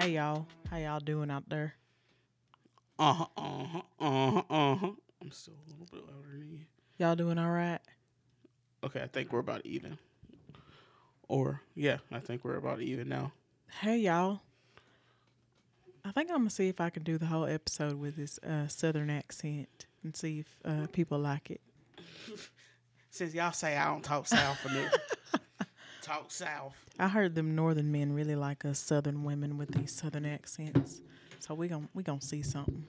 Hey y'all, how y'all doing out there? Uh huh, uh huh, uh huh, uh huh. I'm still a little bit louder than you. Y'all doing all right? Okay, I think we're about even. Or, yeah, I think we're about even now. Hey y'all. I think I'm gonna see if I can do the whole episode with this uh, southern accent and see if uh, people like it. Since y'all say I don't talk South enough, talk South. I heard them northern men really like us southern women with these southern accents. So we gon' we gonna see something.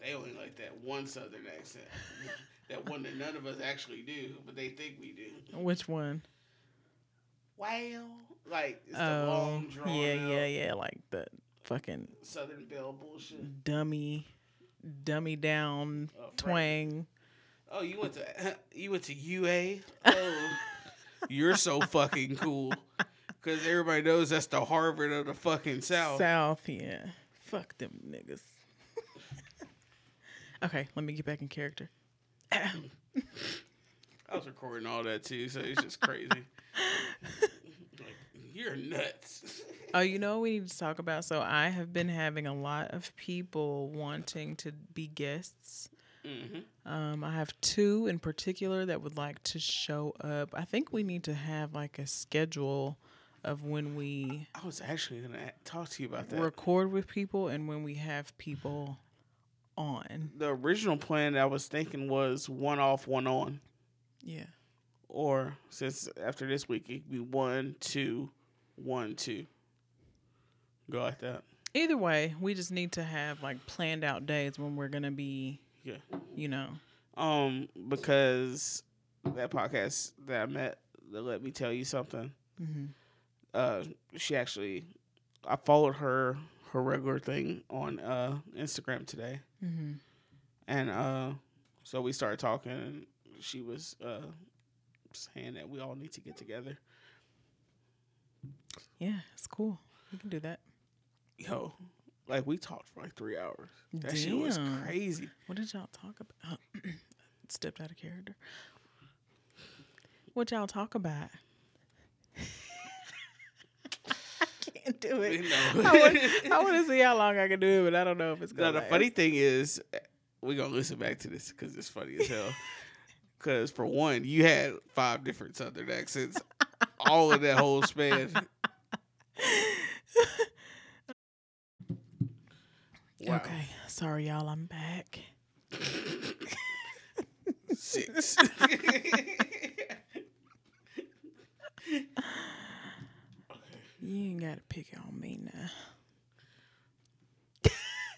They only like that one Southern accent. that one that none of us actually do, but they think we do. Which one? Well, like it's the Oh, long drawn yeah, yeah, yeah, like the fucking Southern Belle bullshit. dummy, dummy down oh, Frank. twang. Oh, you went to you went to UA. Oh, you're so fucking cool. Because everybody knows that's the Harvard of the fucking South. South, yeah. Fuck them niggas. okay, let me get back in character. I was recording all that too, so it's just crazy. like, you're nuts. Oh, you know what we need to talk about? So I have been having a lot of people wanting to be guests. Hmm Um, I have two in particular that would like to show up. I think we need to have like a schedule of when we I was actually gonna talk to you about that. record with people and when we have people on. the original plan that I was thinking was one off, one on. Yeah. Or since after this week it could be one, two, one, two. Go like that. Either way, we just need to have like planned out days when we're gonna be, Yeah. you know. Um, because that podcast that I met that let me tell you something. Mm-hmm. Uh, she actually, I followed her her regular thing on uh Instagram today, Mm-hmm. and uh, so we started talking, and she was uh saying that we all need to get together. Yeah, it's cool. We can do that. Yo, like we talked for like three hours. That shit was crazy. What did y'all talk about? Uh, stepped out of character. What y'all talk about? I can't do it. I want, to see how long I can do it, but I don't know if it's gonna. Now, the funny thing is, we're gonna listen back to this because it's funny as hell. Because for one, you had five different Southern accents, all of that whole span. Wow. Okay, sorry y'all, I'm back. Six. You ain't gotta pick on me now.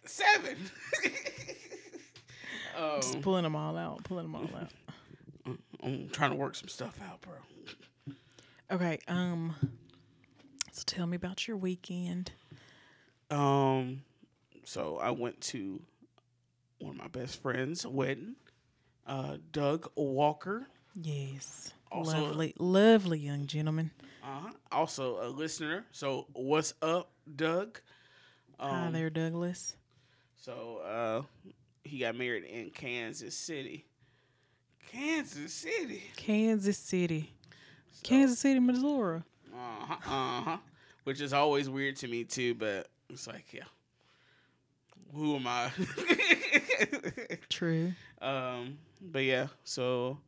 Seven. Just um, pulling them all out, pulling them all out. I'm trying to work some stuff out, bro. Okay, um, so tell me about your weekend. Um, so I went to one of my best friends' wedding. Uh, Doug Walker. Yes, Also- lovely, lovely young gentleman. Uh-huh. Also a listener. So what's up, Doug? Hi Um, there, Douglas. So uh, he got married in Kansas City. Kansas City. Kansas City, So, Kansas City, Missouri. Uh-huh, uh-huh. Which is always weird to me too, but it's like, yeah. Who am I? True. um, but yeah, so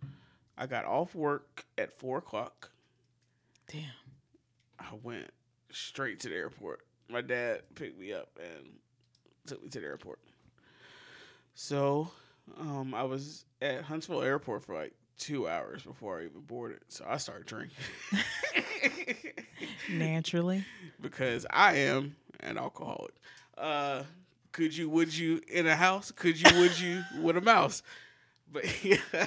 I got off work at four o'clock. Damn. I went straight to the airport. My dad picked me up and took me to the airport. So, um, I was at Huntsville Airport for like two hours before I even boarded. So I started drinking Naturally. because I am an alcoholic. Uh, could you, would you in a house? Could you, would you with a mouse? But yeah.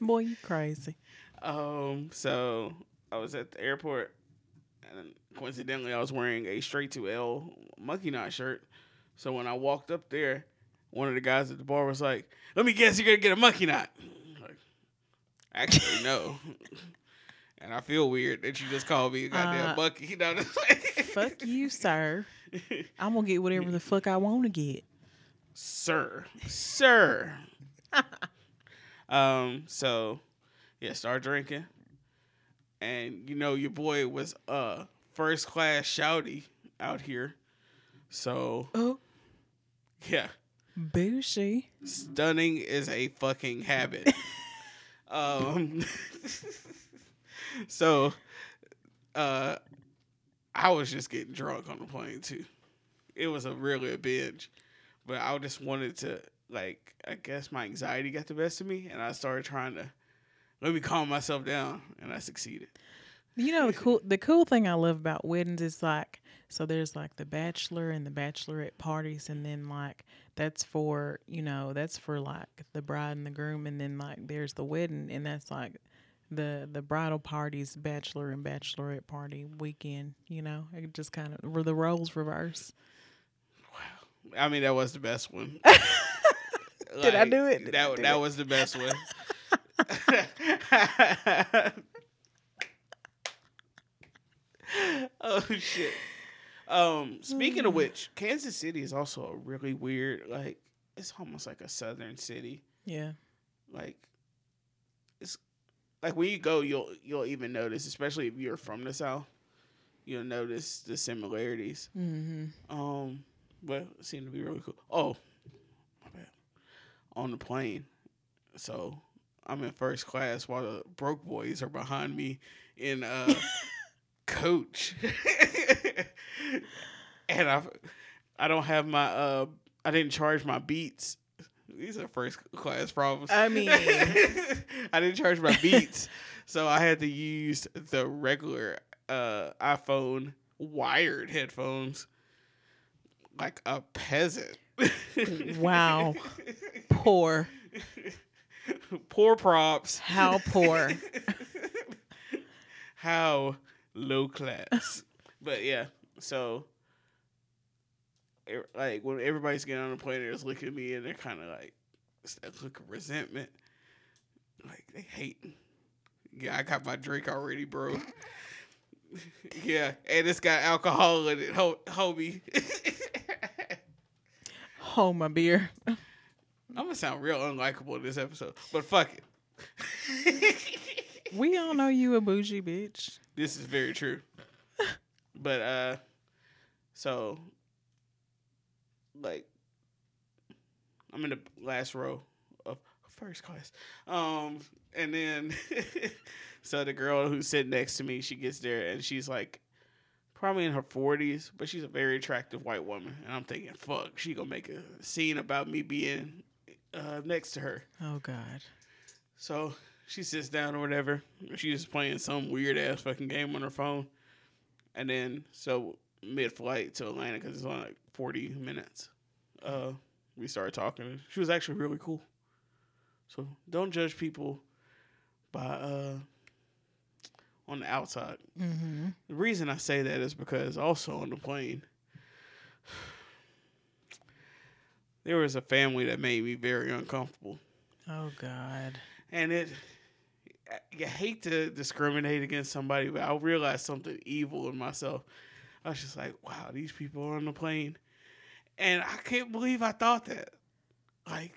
Boy, you crazy. Um, so I was at the airport, and coincidentally, I was wearing a Straight to Ale monkey knot shirt. So when I walked up there, one of the guys at the bar was like, "Let me guess, you're gonna get a Monkeynaut." Like, actually, no. and I feel weird that you just called me a goddamn Uh, monkey. You know, Fuck you, sir. I'm gonna get whatever the fuck I want to get. sir, sir. um. So, yeah, start drinking, and you know your boy was uh first class shouty out here. So Oh, yeah, bushy. stunning is a fucking habit. um. so, uh, I was just getting drunk on the plane too. It was a really a binge, but I just wanted to like. I guess my anxiety got the best of me, and I started trying to let me calm myself down, and I succeeded. You know the cool the cool thing I love about weddings is like so there's like the bachelor and the bachelorette parties and then like that's for you know that's for like the bride and the groom and then like there's the wedding and that's like the the bridal parties, bachelor and bachelorette party weekend you know it just kind of were the roles reverse Wow, I mean, that was the best one. Did I do it? Did that do that it? was the best one. oh shit. Um, speaking of which, Kansas City is also a really weird, like it's almost like a southern city. yeah Like like when you go, you'll you'll even notice, especially if you're from the south, you'll notice the similarities. mm-hmm. Um, but it seemed to be really cool. Oh, my bad. On the plane, so I'm in first class while the broke boys are behind me in uh coach, and I I don't have my uh I didn't charge my beats. These are first class problems. I mean- I didn't charge my beats, so I had to use the regular uh iPhone wired headphones like a peasant. wow poor Poor props. how poor How low class. but yeah, so like when everybody's getting on the plane, they're just looking at me and they're kind of like it's that look of resentment. Like they hate. Yeah, I got my drink already, bro. yeah, and it's got alcohol in it, ho- homie. oh my beer I'm gonna sound real unlikable in this episode, but fuck it. we all know you a bougie bitch This is very true. but uh so like I'm in the last row of first class. Um and then so the girl who's sitting next to me, she gets there and she's like probably in her 40s, but she's a very attractive white woman. And I'm thinking, fuck, she gonna make a scene about me being uh, next to her. oh god So she sits down or whatever. She's just playing some weird ass fucking game on her phone. And then, so mid flight to Atlanta, because it's like 40 minutes, uh, we started talking. She was actually really cool. So don't judge people by, uh, on the outside. mm-hmm. The reason I say that is because also on the plane, there was a family that made me very uncomfortable. oh god and it you hate to discriminate against somebody but i realized something evil in myself i was just like wow these people are on the plane and i can't believe i thought that. Like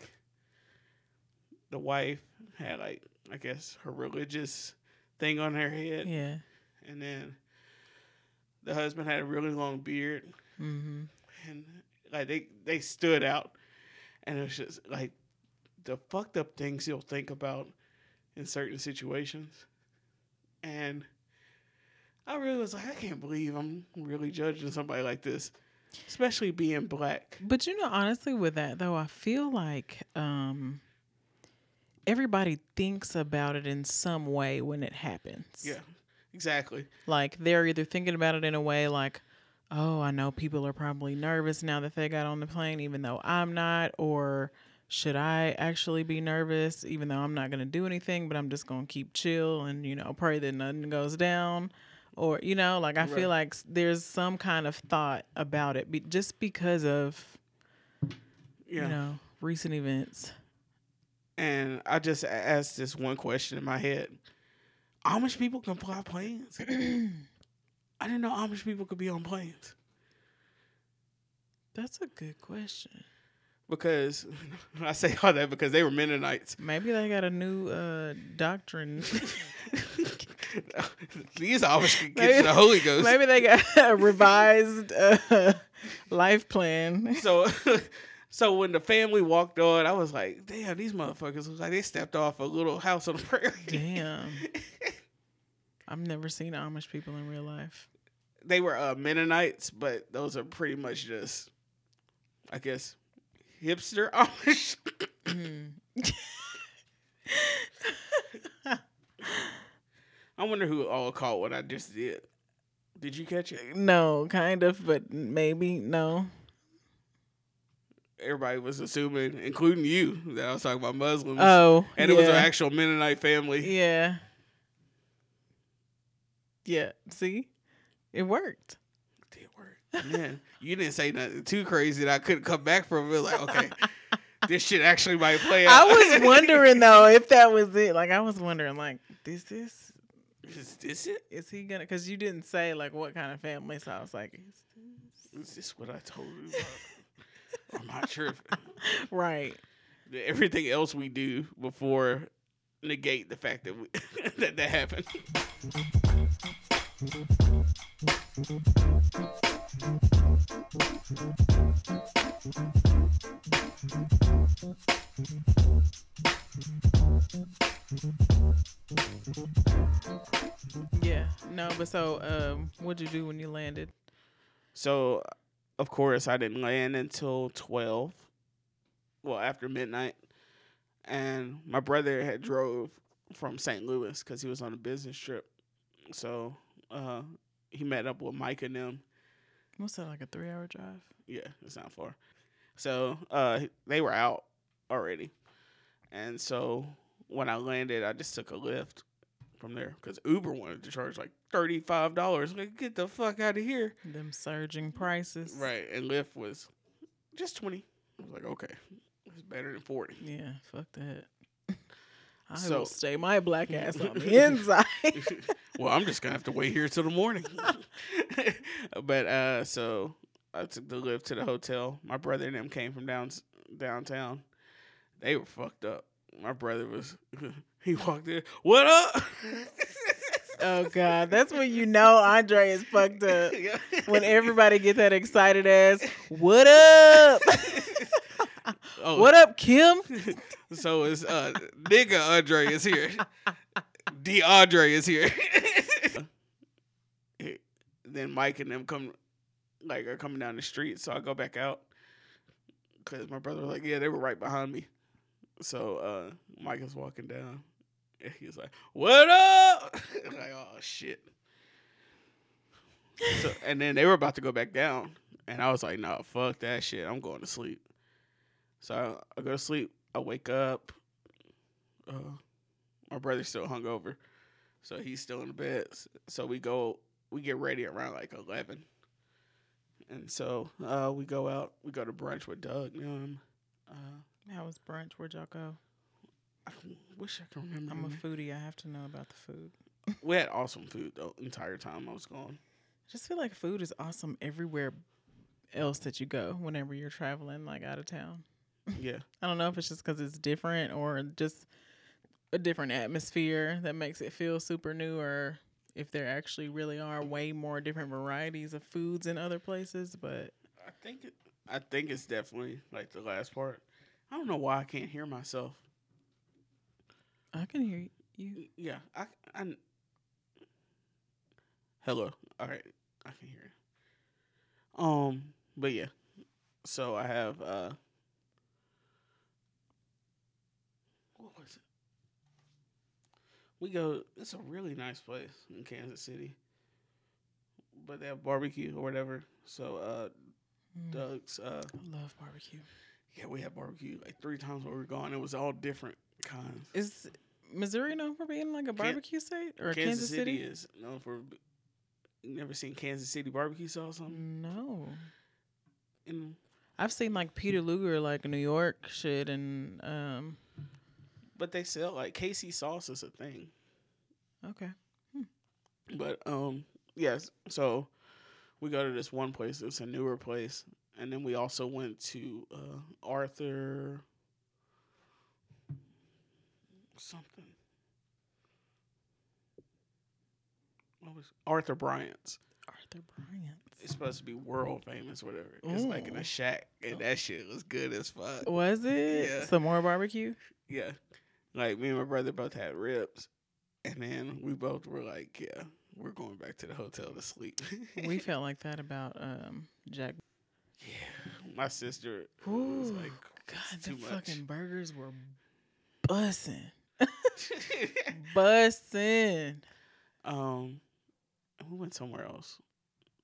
the wife had like i guess her religious thing on her head. Yeah. And then the husband had a really long beard. Mm-hmm. and like they they stood out. And it was just like the fucked up things you'll think about in certain situations. And i really was like i can't believe i'm really judging somebody like this especially being black But you know, honestly, with that though, I feel like um, everybody thinks about it in some way when it happens. yeah exactly Like they're either thinking about it in a way like, oh, I know people are probably nervous now that they got on the plane, even though I'm not, or should I actually be nervous, even though I'm not going to do anything, but I'm just going to keep chill and, you know, pray that nothing goes down? Or, you know, like I Right. feel like there's some kind of thought about it be- just because of, Yeah. you know, recent events. And I just asked this one question in my head: Amish people can fly planes? I didn't know Amish people could be on planes That's a good question. Because I say all that because they were Mennonites. Maybe they got a new uh, doctrine. These Amish can get Maybe- the Holy Ghost. Maybe they got a revised uh, life plan. So, so when the family walked on, I was like, "Damn, these motherfuckers look like they stepped off a little house on the prairie." Damn. I've never seen Amish people in real life. they were uh, Mennonites, but those are pretty much just, I guess, hipster oh, Amish. Mm. I wonder who all caught what I just did. Did you catch it? No, kind of, but maybe no. Everybody was assuming, including you, that I was talking about Muslims. Oh, and it was an actual Mennonite family. Yeah. Yeah. See, it worked. Did work. Man, you didn't say nothing too crazy that I couldn't come back from. It like, okay, this shit actually might play out. I was wondering though if that was it. Like I was wondering, like, this is is this it? is he gonna? Because you didn't say like what kind of family, so I was like, is Is this what I told you about? I'm not sure if right. everything else we do before negate the fact that we, that that happened. Yeah. No, but so um, what'd you do when you landed? So, of course, I didn't land until 12. Well, after midnight. And my brother had drove from St. Louis because he was on a business trip. So, uh, he met up with Mike and them. What's that like a three-hour drive? Yeah, it's not far. So, uh, they were out already. And so, when I landed, I just took a Lyft from there because Uber wanted to charge like $35. Like, get the fuck out of here. Them surging prices. Right, and Lyft was just twenty. I was like, okay, it's better than forty. Yeah. Fuck that. I So- will stay my black ass on the inside. well, I'm just gonna have to wait here till the morning. but uh, so I took the Lyft to the hotel. My brother and them came from down downtown. They were fucked up. My brother was. He walked in. What up? oh God, that's when you know Andre is fucked up. When everybody get that excited ass, what up? Oh, what up, Kim? So it's uh nigga Andre is here. DeAndre is here. then Mike and them come like are coming down the street, so I go back out because my brother was like, yeah, they were right behind me. So uh Mike is walking down. And he's like, "What up?" like, oh shit. So and then they were about to go back down, and I was like, "No, fuck that shit. I'm going to sleep." So I, I go to sleep. I wake up. Uh, my brother's still hungover, so he's still in the bed. So we go. We get ready around like eleven, and so uh, we go out. We go to brunch with Doug. Um, uh, How was brunch? Where'd y'all go? I wish I could remember. I'm a foodie. I have to know about the food. We had awesome food the entire time I was gone. I just feel like food is awesome everywhere else that you go whenever you're traveling, like out of town. Yeah, I don't know if it's just because it's different or just a different atmosphere that makes it feel super new, or if there actually really are way more different varieties of foods in other places. But I think it, I think it's definitely like the last part. I don't know why I can't hear myself. I can hear you. Yeah, I, I. Hello. All right, I can hear you. Um, but yeah, so I have uh. What was it? We go. It's a really nice place in Kansas City. but they have barbecue or whatever. So uh, Mm. Doug's. Uh, I love barbecue. yeah, we had barbecue like three times when we were gone. It was all different kinds. Is Missouri known for being like a barbecue state or Kansas, Kansas, City, City? is known for. Never seen Kansas City barbecue sauce? No. And, I've seen like Peter Luger, like New York shit, and um. But they sell like KC sauce is a thing. Okay. But um, yes. So we go to this one place. It's a newer place, and then we also went to uh, Arthur something. What was Arthur Bryant's? Arthur Bryant. It's supposed to be world famous, whatever. It's like in a shack, and that shit was good as fuck. Was it Yeah. some more barbecue? Yeah, like me and my brother both had ribs, and then we both were like, "Yeah, we're going back to the hotel to sleep." we felt like that about um Jack. yeah, my sister was Ooh, like, God, the much." fucking burgers were bussing, bussing. um, we went somewhere else.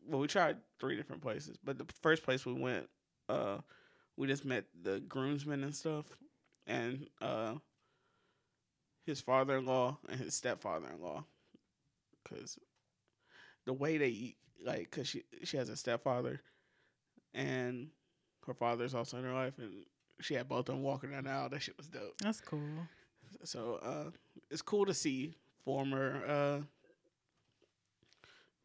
Well, we tried three different places, but the first place we went, uh, we just met the groomsmen and stuff, and uh, his father-in-law and his stepfather-in-law, because the way they eat, like, cause she she has a stepfather, and her father's also in her life, and she had both of them walking down the aisle. That shit was dope. That's cool. So uh, it's cool to see former uh,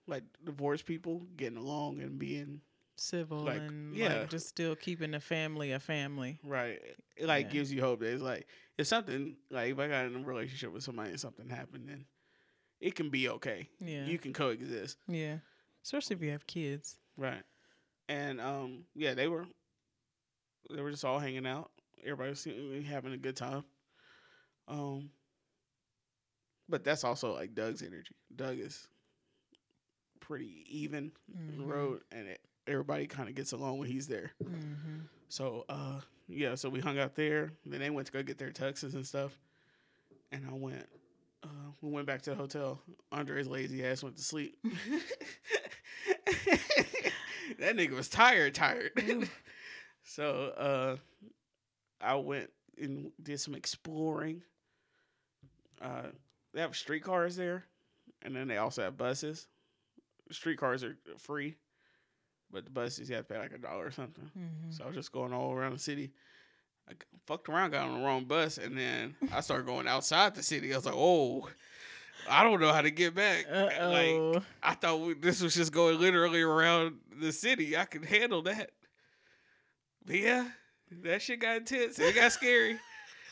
like divorced people getting along and being Civil Like, and yeah. like just still keeping the family a family. right. It like Yeah. gives you hope that it's like if something like if I got in a relationship with somebody and something happened, then it can be okay. Yeah, You can coexist, yeah. Especially if you have kids. right? And um, yeah, they were they were just all hanging out. Everybody was having a good time. Um, but that's also like Doug's energy. Doug is pretty even Mhm. road, and it, everybody kind of gets along when he's there. Mm-hmm. So, uh, yeah, so we hung out there. Then they went to go get their tuxes and stuff, and I went. Uh, we went back to the hotel. Andre's lazy ass went to sleep. that nigga was tired, tired. So, uh, I went and did some exploring. Uh, they have streetcars there, and then they also have buses. Streetcars are free, but the buses you have to pay like a dollar or something. Mm-hmm. So I was just going all around the city. I fucked around, got on the wrong bus, and then I started going outside the city. I was like, oh, I don't know how to get back. Uh Like. I thought we, this was just going literally around the city. I could handle that. But yeah, that shit got intense. It got scary.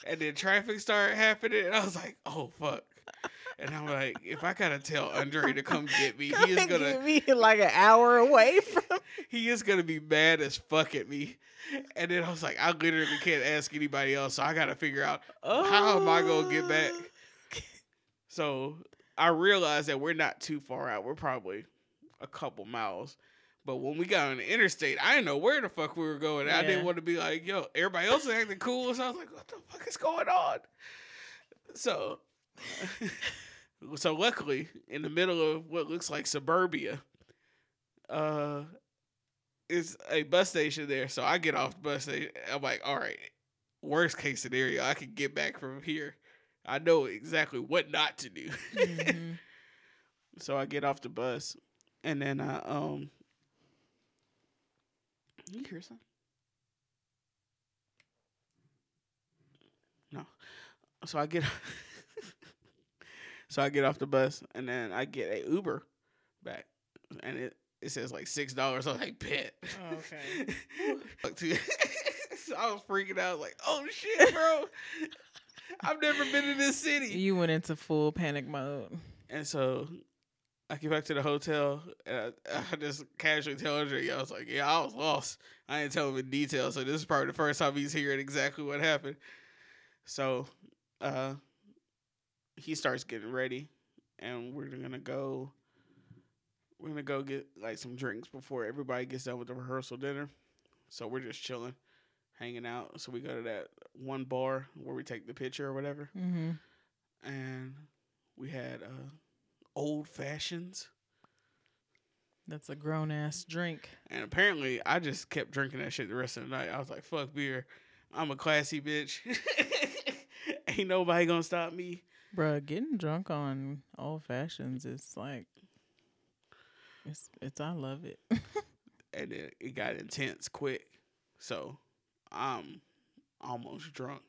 And then traffic started happening, and I was like, oh, fuck. And I'm like, if I gotta tell Andre to come get me, he is gonna be like an hour away from. he is gonna be mad as fuck at me. And then I was like, I literally can't ask anybody else, so I gotta figure out how am I gonna get back. Oh. So I realized that we're not too far out. We're probably a couple miles. But when we got on the interstate, I didn't know where the fuck we were going. I didn't want to be like, yo, everybody else is acting cool. So I was like, what the fuck is going on? So, so luckily, in the middle of what looks like suburbia, uh, is a bus station there. So I get off the bus station. I'm like, all right, worst case scenario, I can get back from here. I know exactly what not to do. Mhm. So I get off the bus, and then I um. You hear something? No. So I get. so I get off the bus, and then I get a Uber back, and it it says like six dollars. I was like, bet. Oh, okay. So I was freaking out, like, oh shit, bro. I've never been in this city. You went into full panic mode. And so I get back to the hotel and I, I just casually tell Andre, I was like, yeah, I was lost. I didn't tell him in detail. So this is probably the first time he's hearing exactly what happened. So uh, he starts getting ready and we're gonna go we're gonna go get like some drinks before everybody gets done with the rehearsal dinner. So we're just chilling, hanging out. So we go to that one bar where we take the picture or whatever Mm-hmm. and we had uh, old fashions. That's a grown ass drink. And apparently, I just kept drinking that shit the rest of the night. I was like, "Fuck beer, I'm a classy bitch. Ain't nobody gonna stop me." Bruh, getting drunk on old fashions is like it's it's I love it. and then it got intense quick. So I'm almost drunk.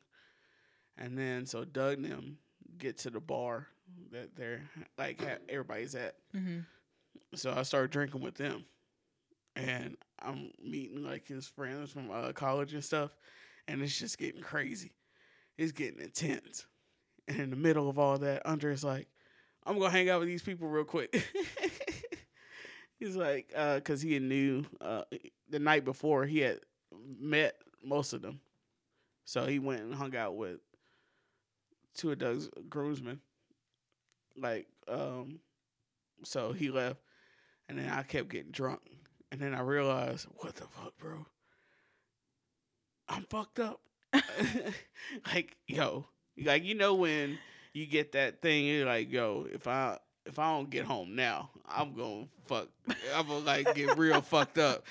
And then so Doug and them get to the bar that they're like everybody's at. mm-hmm. So I started drinking with them. And I'm meeting like his friends from uh, college and stuff. And it's just getting crazy. It's getting intense. And in the middle of all that, Andre's like, I'm to hang out with these people real quick. He's like, uh, cause he knew uh, the night before he had met most of them, so he went and hung out with two of Doug's groomsmen. Like, um, so he left, and then I kept getting drunk, and then I realized, what the fuck, bro? I'm fucked up. like, yo, like you know when you get that thing, you're like, yo, if I if I don't get home now, I'm gonna fuck. I'm gonna like get real fucked up,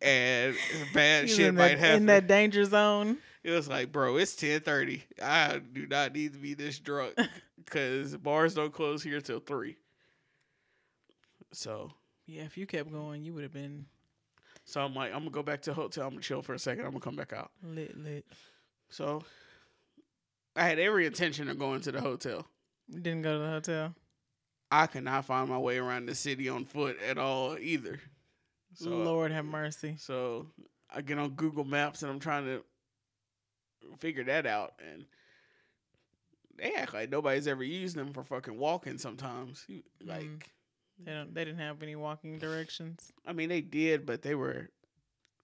and bad He's shit might that, happen. in that danger zone. It was like, bro, it's ten thirty. I do not need to be this drunk because bars don't close here till three. So, Yeah, if you kept going, you would have been so I'm like, I'm gonna go back to the hotel. I'm gonna chill for a second. I'm gonna come back out. lit lit. So, I had every intention of going to the hotel. You didn't go to the hotel. I could not find my way around the city on foot at all either. So, Lord have mercy. So I get on Google Maps and I'm trying to figure that out, and they act like nobody's ever used them for fucking walking. Sometimes, like, Mm. They don't. They didn't have any walking directions. I mean, they did, but they were.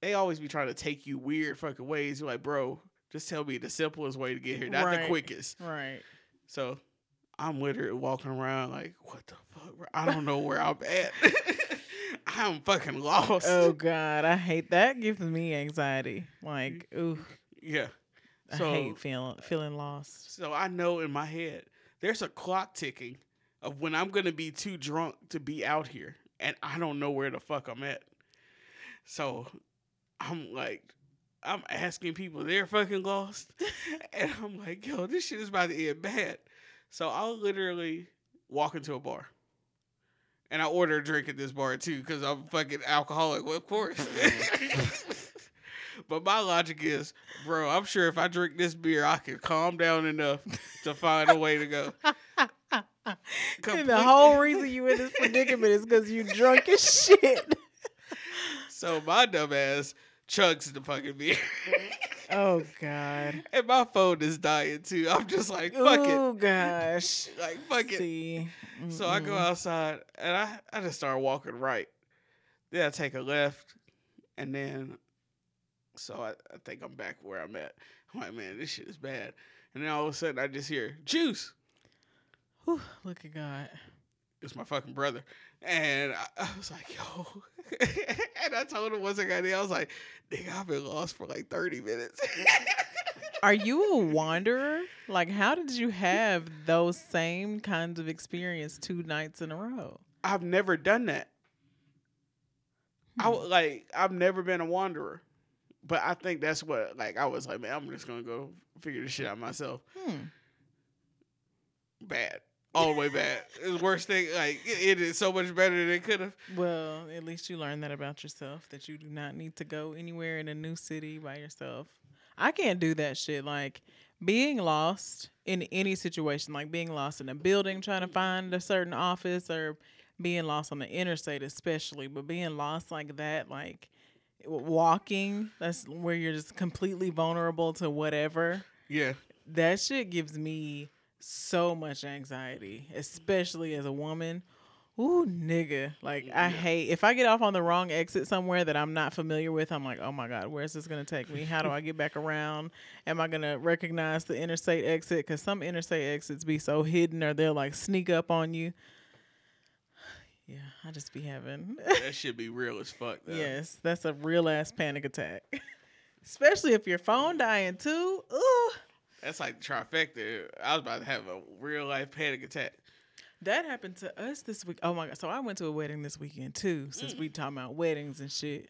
They always be trying to take you weird fucking ways. You're like, bro, just tell me the simplest way to get here, not the quickest. Right. So I'm literally walking around like, what the fuck? bro? I don't know where I'm at. I'm fucking lost. Oh God, I hate that. Gives me anxiety. Like, ooh, yeah. I hate feeling feeling lost. So I know in my head there's a clock ticking of when I'm gonna be too drunk to be out here, and I don't know where the fuck I'm at. So I'm like, I'm asking people they're fucking lost, and I'm like, yo, this shit is about to end bad. So I'll literally walk into a bar. And I order a drink at this bar too, because I'm fucking alcoholic, well, of course. but my logic is, bro, I'm sure if I drink this beer, I can calm down enough to find a way to go. And the whole reason you in this predicament is because you drunk as shit. So my dumb ass chugs the fucking beer. Mm-hmm. Oh God. and my phone is dying too. I'm just like, fuck it. Oh gosh. Like, fuck it. See. So I go outside and I, I just start walking right. Then I take a left and then so I, I think I'm back where I'm at. I'm like, man, this shit is bad. And then all of a sudden I just hear juice. Whew, look at God. It's my fucking brother. And I, I was like, yo. and I told him once I got there, I was like, nigga, I've been lost for like 30 minutes. Are you a wanderer? Like, how did you have those same kinds of experience two nights in a row? I've never done that. I like I've never been a wanderer, but I think that's what like I was like, man, I'm just gonna go figure this shit out myself. Hmm. Bad, Oh, all the way back. It's worst thing. Like it, it is so much better than it could have. Well, at least you learned that about yourself that you do not need to go anywhere in a new city by yourself. I can't do that shit. Like being lost in any situation, like being lost in a building trying to find a certain office or being lost on the interstate, especially, but being lost like that, like walking, that's where you're just completely vulnerable to whatever. Yeah, That shit gives me so much anxiety, especially as a woman. Ooh, nigga. Like, I hate if I get off on the wrong exit somewhere that I'm not familiar with, I'm like, oh my God, where's this going to take me? How do I get back around? Am I going to recognize the interstate exit? Because some interstate exits be so hidden or they'll like sneak up on you. Yeah, I just be having. that should be real as fuck. Though. yes, that's a real ass panic attack. Especially if your phone dying too. Ooh. That's like trifecta. I was about to have a real life panic attack. That happened to us this week. Oh my god! So I went to a wedding this weekend too. Since we talking about weddings and shit,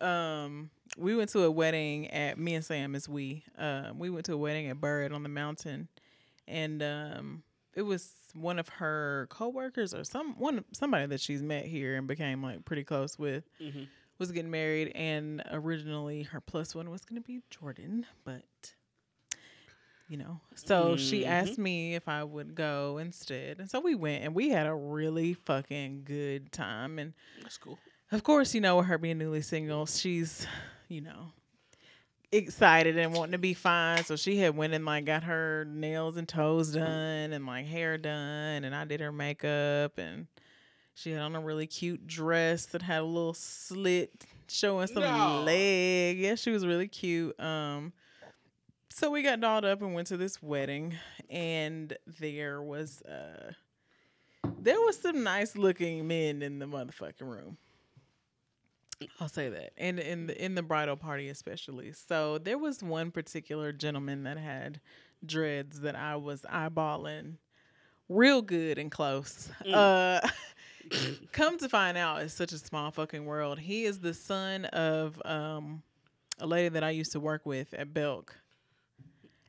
um, we went to a wedding at me and Sam as we. Um, we went to a wedding at Burritt on the mountain, and um, it was one of her coworkers or some one somebody that she's met here and became like pretty close with. Mm-hmm. Was getting married, and originally her plus one was going to be Jordan, but you know. So she Mhm. asked me if I would go instead. And so we went and we had a really fucking good time. And That's cool. of course, you know, with her being newly single, she's, you know, excited and wanting to be fine. So she had went and like got her nails and toes done and like hair done and I did her makeup and she had on a really cute dress that had a little slit showing some No. leg. Yeah, she was really cute. Um so we got dolled up and went to this wedding and there was uh there was some nice looking men in the motherfucking room. I'll say that. And in the in the bridal party especially. So there was one particular gentleman that had dreads that I was eyeballing real good and close. Uh come to find out it's such a small fucking world. He is the son of um a lady that I used to work with at Belk.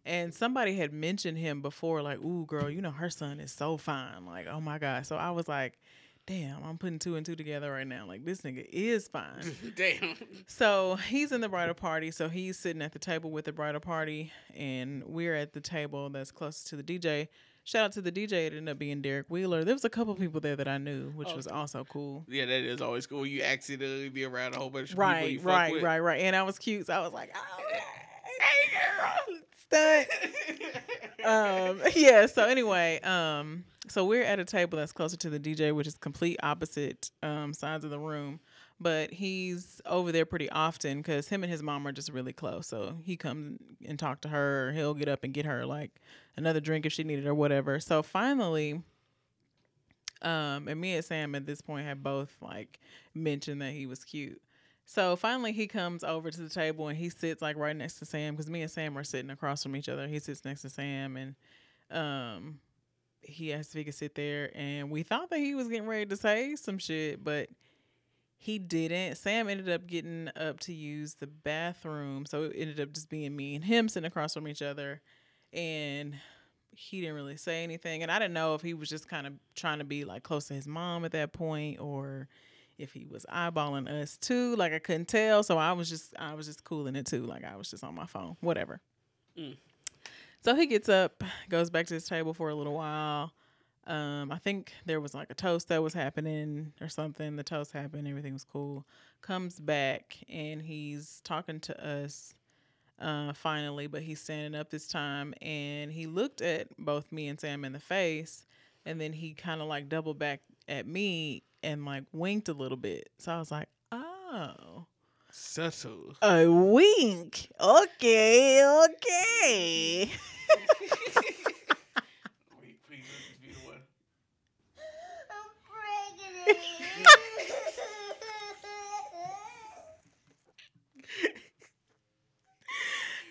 And somebody had mentioned him before, like, ooh, girl, you know, her son is so fine. Like, oh my God. So I was like, damn, I'm putting two and two together right now. Like, this nigga is fine. Damn. So he's in the bridal party. So he's sitting at the table with the bridal party, and we're at the table that's closest to the DJ. Shout out to the DJ. It ended up being Derek Wheeler. There was a couple people there that I knew, which Oh, was also cool. Yeah, that is always cool. You accidentally be around a whole bunch of people Right, fuck right, right, right. And I was cute, so I was like, oh, hey, girl, stunt. um yeah so anyway um so we're at a table that's closer to the dj which is complete opposite um sides of the room. But he's over there pretty often because him and his mom are just really close. So he comes and talk to her or he'll get up and get her like another drink if she needed or whatever. So finally um and me and sam at this point have both like mentioned that he was cute so finally, he comes over to the table and he sits like right next to Sam because me and Sam are sitting across from each other. He sits next to Sam and um, he asked if he could sit there. And we thought that he was getting ready to say some shit, but he didn't. Sam ended up getting up to use the bathroom, so it ended up just being me and him sitting across from each other, and he didn't really say anything. And I didn't know if he was just kind of trying to be like close to his mom at that point or if he was eyeballing us too. Like I couldn't tell. So I was just I was just cooling it too. Like I was just on my phone. Whatever. Mm. So he gets up, goes back to his table for a little while. Um, I think there was like a toast that was happening or something. The toast happened, everything was cool. Comes back and he's talking to us uh finally, but he's standing up this time and he looked at both me and Sam in the face and then he kind of like doubled back at me and like winked a little bit. So I was like, "Oh, Subtle. a wink. Okay, okay." Wait, please let this be the one.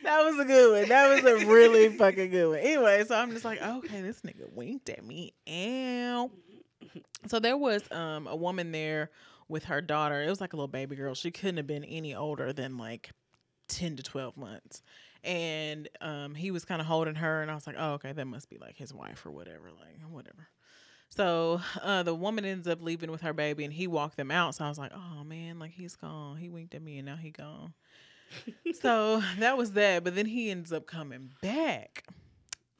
That was a good one. That was a really fucking good one. Anyway, so I'm just like, okay, this nigga winked at me. Ow. So there was um a woman there with her daughter. It was like a little baby girl. She couldn't have been any older than like 10 to 12 months. And um he was kind of holding her and I was like, "Oh, okay, that must be like his wife or whatever, like whatever." So uh, the woman ends up leaving with her baby, and he walked them out. So I was like, "Oh man, like he's gone. He winked at me, and now he gone." so that was that. But then he ends up coming back.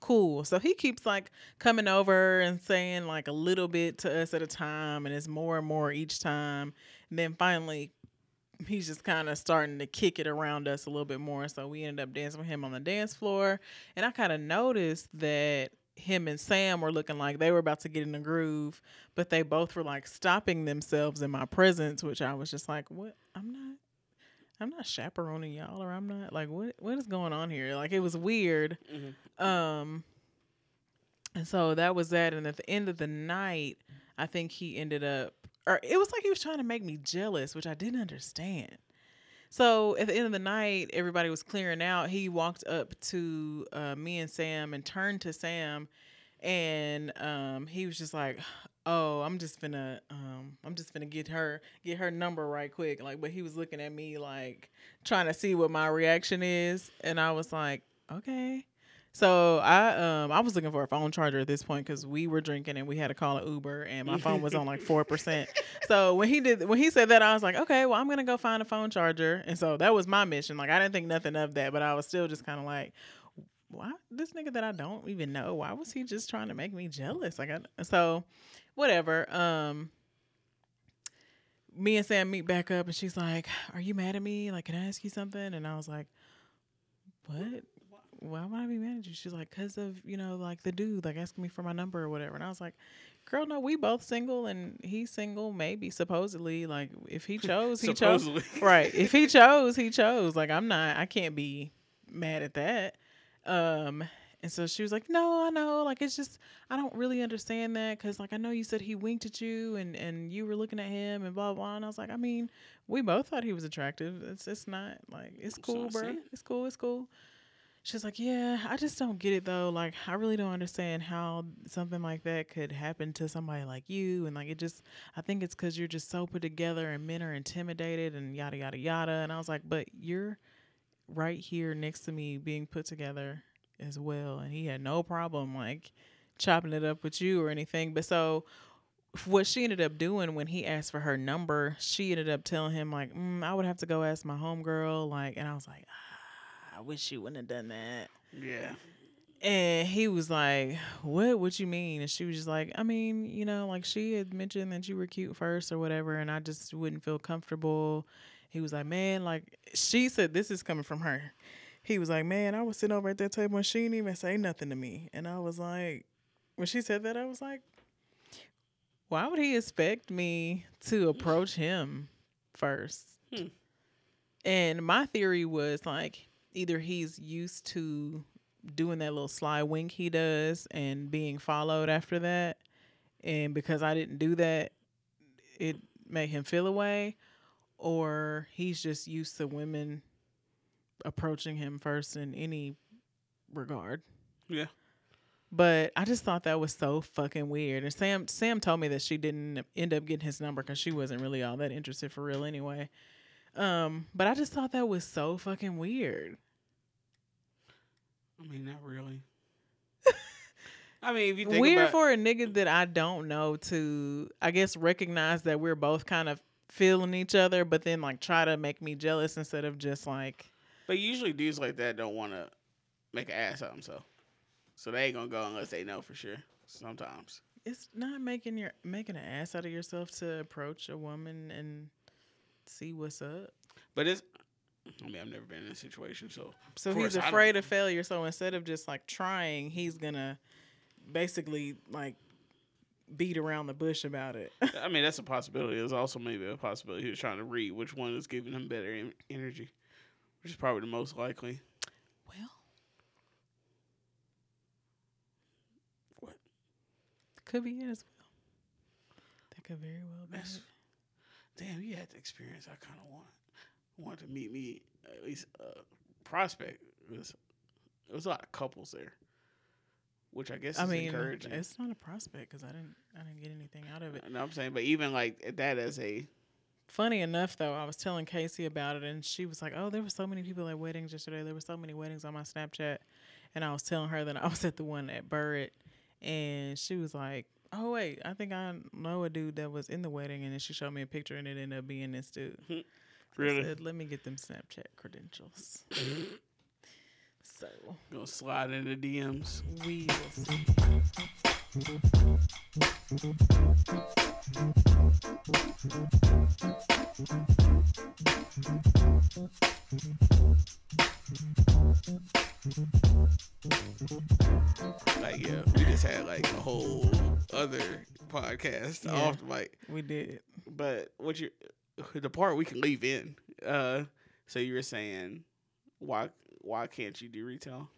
Cool. So he keeps like coming over and saying like a little bit to us at a time, and it's more and more each time. And then finally, he's just kind of starting to kick it around us a little bit more. So we ended up dancing with him on the dance floor, and I kind of noticed that him and Sam were looking like they were about to get in the groove, but they both were like stopping themselves in my presence, which I was just like, "What? I'm not." I'm not chaperoning y'all, or I'm not like what what is going on here? Like it was weird. Mhm. Um, and so that was that. And at the end of the night, I think he ended up, or it was like he was trying to make me jealous, which I didn't understand. So at the end of the night, everybody was clearing out. He walked up to uh, me and Sam and turned to Sam and um, he was just like, "Oh, I'm just gonna, um, I'm just gonna get her, get her number right quick." Like, but he was looking at me like trying to see what my reaction is, and I was like, "Okay." So I um I was looking for a phone charger at this point because we were drinking and we had to call an Uber and my phone was on like four percent. So when he did when he said that I was like okay well I'm gonna go find a phone charger and so that was my mission. Like I didn't think nothing of that, but I was still just kind of like why this nigga that I don't even know why was he just trying to make me jealous? Like I so whatever. Um me and Sam meet back up and she's like, Are you mad at me? Like, can I ask you something? And I was like, What? Why would I be mad at you? She's like, Cause of, you know, like the dude, like asking me for my number or whatever. And I was like, Girl, no, we both single and he's single, maybe, supposedly. Like, if he chose, he chose. Right. If he chose, he chose. Like, I'm not, I can't be mad at that. Um, and so she was like, "No, I know. Like it's just I don't really understand that because like I know you said he winked at you and and you were looking at him and blah blah." And I was like, "I mean, we both thought he was attractive. It's it's not like it's cool, bro. It's cool. It's cool." She's like, "Yeah, I just don't get it though. Like I really don't understand how something like that could happen to somebody like you. And like it just, I think it's because you're just so put together and men are intimidated and yada yada yada." And I was like, "But you're." Right here next to me being put together as well and he had no problem like chopping it up with you or anything. But so what she ended up doing when he asked for her number she ended up telling him like mm, i would have to go ask my homegirl like and i was like ah, i wish you wouldn't have done that. Yeah. And he was like what? What you mean? And she was just like i mean you know like she had mentioned that you were cute first or whatever and i just wouldn't feel comfortable he was like man like she said this is coming from her he was like, Man, I was sitting over at that table and she didn't even say nothing to me. And I was like, when she said that, I was like, why would he expect me to approach him first? Hmm. And my theory was like, either he's used to doing that little sly wink he does and being followed after that. And because I didn't do that, it made him feel away. Or he's just used to women approaching him first in any regard. Yeah. But I just thought that was so fucking weird. And Sam Sam told me that she didn't end up getting his number because she wasn't really all that interested for real anyway. Um, but I just thought that was so fucking weird. I mean, not really. I mean, if you think weird about- for a nigga that I don't know to, I guess, recognize that we're both kind of feeling each other, but then like try to make me jealous instead of just like but usually dudes like that don't want to make an ass out of themselves, so they ain't gonna go unless they know for sure. Sometimes it's not making your making an ass out of yourself to approach a woman and see what's up. But it's. I mean, I've never been in a situation, so. So he's afraid of failure. So instead of just like trying, he's gonna basically like beat around the bush about it. I mean, that's a possibility. There's also maybe a possibility he was trying to read which one is giving him better energy which is probably the most likely. Well, what could be it as well. That could very well be. That's, damn, you had the experience I kind of want. Want to meet me at least a prospect. It was, it was a lot of couples there, which I guess I mean, encouraging. It's not a prospect because I didn't I didn't get anything out of it. No, I'm saying, but even like that as a Funny enough, though, I was telling Casey about it, and she was like, "Oh, there were so many people at weddings yesterday. There were so many weddings on my Snapchat." And I was telling her that I was at the one at Burritt, and she was like, "Oh wait, I think I know a dude that was in the wedding." And then she showed me a picture, and it ended up being this dude. really? Said, Let me get them Snapchat credentials. so gonna slide in the DMs. We will see. Like yeah, we just had like a whole other podcast yeah, off the mic. We did. But what you the part we can leave in. Uh so you were saying why why can't you do retail?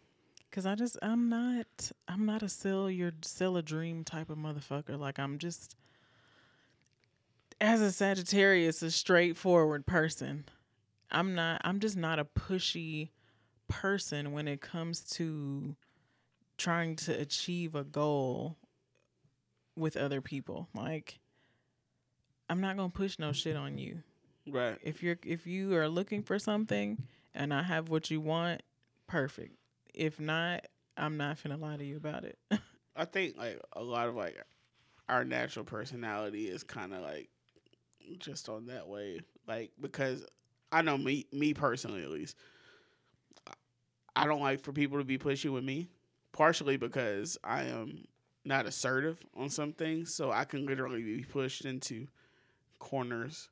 Cause I just I'm not I'm not a sell your sell a dream type of motherfucker. Like I'm just as a Sagittarius, a straightforward person. I'm not I'm just not a pushy person when it comes to trying to achieve a goal with other people. Like I'm not going to push no shit on you. Right. If you're if you are looking for something and I have what you want, perfect. If not, I'm not gonna lie to you about it. I think like a lot of like our natural personality is kind of like just on that way, like because I know me me personally at least. I don't like for people to be pushy with me, partially because I am not assertive on some things, so I can literally be pushed into corners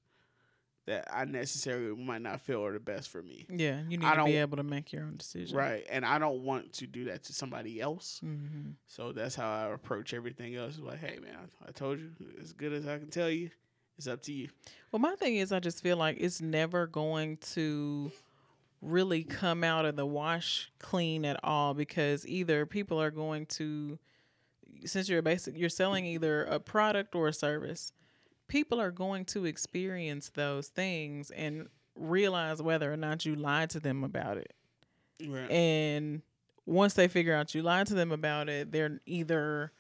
that I necessarily might not feel are the best for me. yeah, you need I to be able to make your own decision. Right. And I don't want to do that to somebody else. hmm So that's how I approach everything else. Like, hey, man, I, I told you, as good as I can tell you, it's up to you. Well, my thing is, I just feel like it's never going to really come out of the wash clean at all because either people are going to, since you're basic, you're selling either a product or a service, people are going to experience those things and realize whether or not you lied to them about it. Right. And once they figure out you lied to them about it, they're either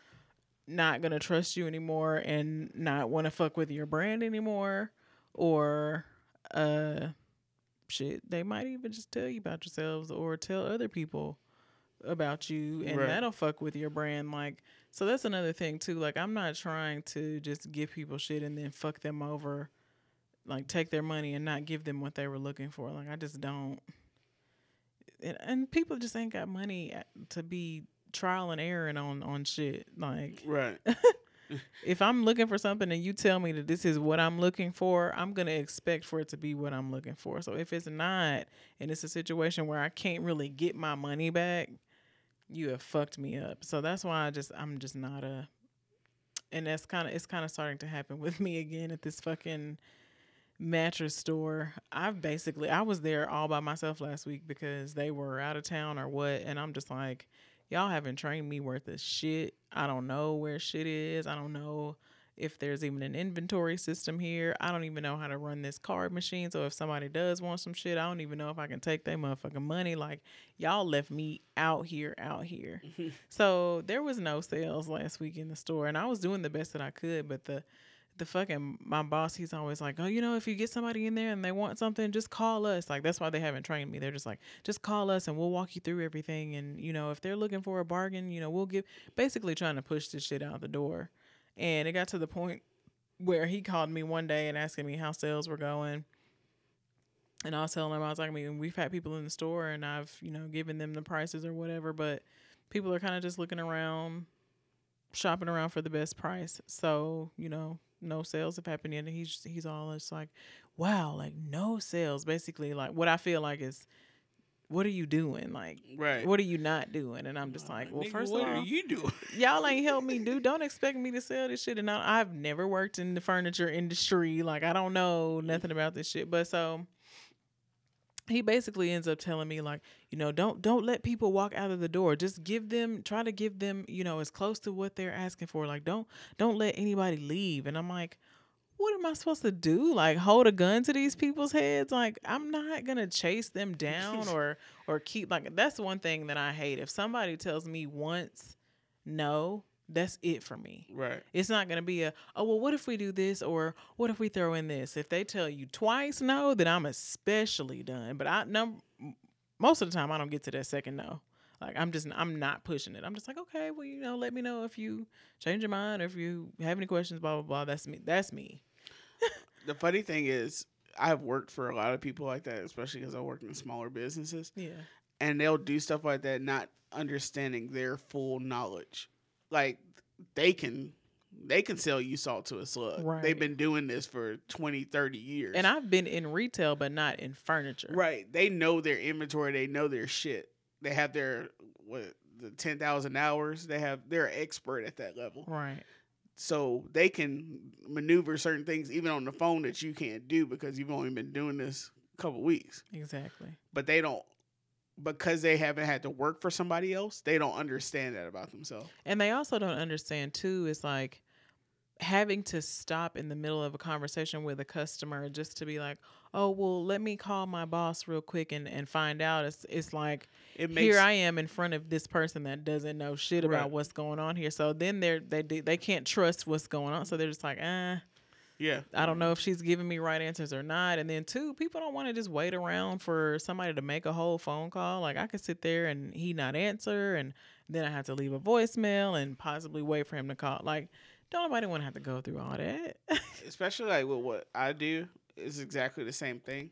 not gonna trust you anymore and not want to fuck with your brand anymore, or uh, shit, they might even just tell you about yourselves or tell other people about you, and Right. that'll fuck with your brand. Like, so that's another thing too. Like, I'm not trying to just give people shit and then fuck them over, like take their money and not give them what they were looking for. Like, I just don't and, and people just ain't got money to be trial and erroring on on shit. Like right. if I'm looking for something and you tell me that this is what I'm looking for, I'm gonna expect for it to be what I'm looking for. So if it's not, and it's a situation where I can't really get my money back, you have fucked me up. So that's why I just I'm just not a. And that's kind of it's kind of starting to happen with me again at this fucking mattress store. I've basically I was there all by myself last week because they were out of town or what, and I'm just like, y'all haven't trained me worth a shit. I don't know where shit is. I don't know if there's even an inventory system here. I don't even know how to run this card machine. So if somebody does want some shit, I don't even know if I can take their motherfucking money. Like y'all left me out here, out here. so there was no sales last week in the store, and I was doing the best that I could, but the the fucking my boss he's always like oh you know if you get somebody in there and they want something just call us like that's why they haven't trained me they're just like just call us and we'll walk you through everything and you know if they're looking for a bargain you know we'll give basically trying to push this shit out the door and it got to the point where he called me one day and asking me how sales were going. And I was telling him I was like I mean we've had people in the store and I've you know given them the prices or whatever but people are kind of just looking around shopping around for the best price. So you know no sales have happened yet. And he's he's all just like wow like no sales. Basically like what i feel like is what are you doing? Like Right. what are you not doing? And i'm just like well Nigga, first of all are you doing? y'all ain't helped me do don't expect me to sell this shit. And I, i've never worked in the furniture industry. Like i don't know mm. nothing about this shit. But so he basically ends up telling me like you know don't don't let people walk out of the door. Just give them try to give them you know as close to what they're asking for. Like don't don't let anybody leave. And i'm like what am i supposed to do like hold a gun to these people's heads like i'm not gonna chase them down or or keep like that's one thing that i hate if somebody tells me once no that's it for me Right. it's not to be a, oh, well, what if we do this or what if we throw in this? If they tell you twice no, then I'm especially done. But I num most of the time I don't get to that second no. Like I'm just I'm not pushing it. I'm just like, okay, well, you know, let me know if you change your mind or if you have any questions, blah blah blah. That's me. That's me. The funny thing is, I've worked for a lot of people like that, especially because I work in smaller businesses, Yeah. and they'll do stuff like that, not understanding their full knowledge. Like they can, they can sell you salt to a slug. Right. They've been doing this for 20, 30 years. And I've been in retail, but not in furniture. Right. They know their inventory. They know their shit. They have their what the ten thousand hours. They have they're an expert at that level. Right. So they can maneuver certain things even on the phone that you can't do because you've only been doing this a couple weeks. Exactly. But they don't because they haven't had to work for somebody else, they don't understand that about themselves. And they also don't understand too. It's like having to stop in the middle of a conversation with a customer just to be like, oh well, let me call my boss real quick and, and find out. It's it's like It makes here I am in front of this person that doesn't know shit about Right. what's going on here. So then they're they they they can't trust what's going on. So they're just like, eh, yeah. I don't know if she's giving me right answers or not. And then two, people don't want to just wait around for somebody to make a whole phone call. Like I could sit there and he not answer, and then I have to leave a voicemail and possibly wait for him to call. Like, don't nobody want to have to go through all that. especially like with what I do is exactly the same thing.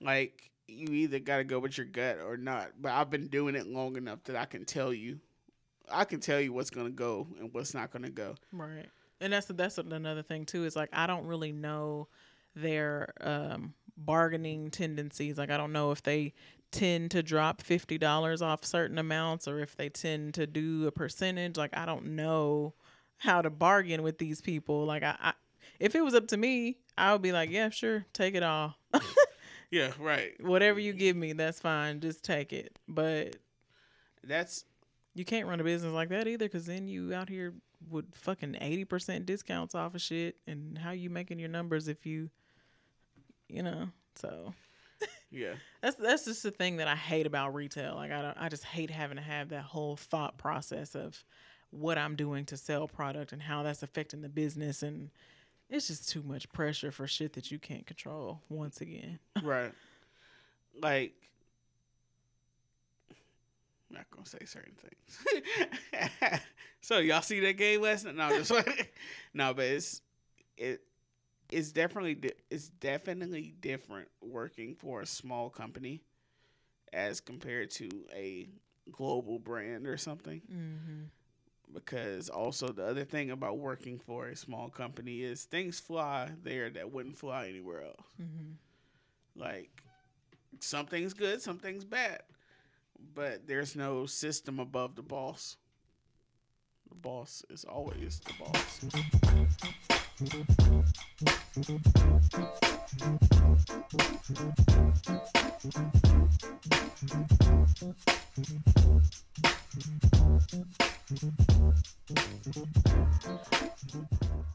Like you either got to go with your gut or not. But I've been doing it long enough that I can tell you, I can tell you what's gonna go and what's not gonna go. Right. And that's that's another thing too. Is like I don't really know their um, bargaining tendencies. Like I don't know if they tend to drop fifty dollars off certain amounts or if they tend to do a percentage. Like I don't know how to bargain with these people. Like I, I if it was up to me, I would be like, yeah, sure, take it all. Yeah, right. Whatever you give me, that's fine. Just take it. But That's you can't run a business like that either, because then you out here with fucking eighty percent discounts off of shit, and how you making your numbers if you, you know? So yeah, that's that's just the thing that I hate about retail. Like I don't, I just hate having to have that whole thought process of what I'm doing to sell product and how that's affecting the business, and it's just too much pressure for shit that you can't control. Once again, right. Like, I'm not gonna say certain things. so y'all see that game last night? No, just no, but it's it. It's definitely di- it's definitely different working for a small company as compared to a global brand or something. mm-hmm. Because also the other thing about working for a small company is things fly there that wouldn't fly anywhere else. Mm-hmm. Like something's good, something's bad, but there's no system above the boss. The boss is always the boss.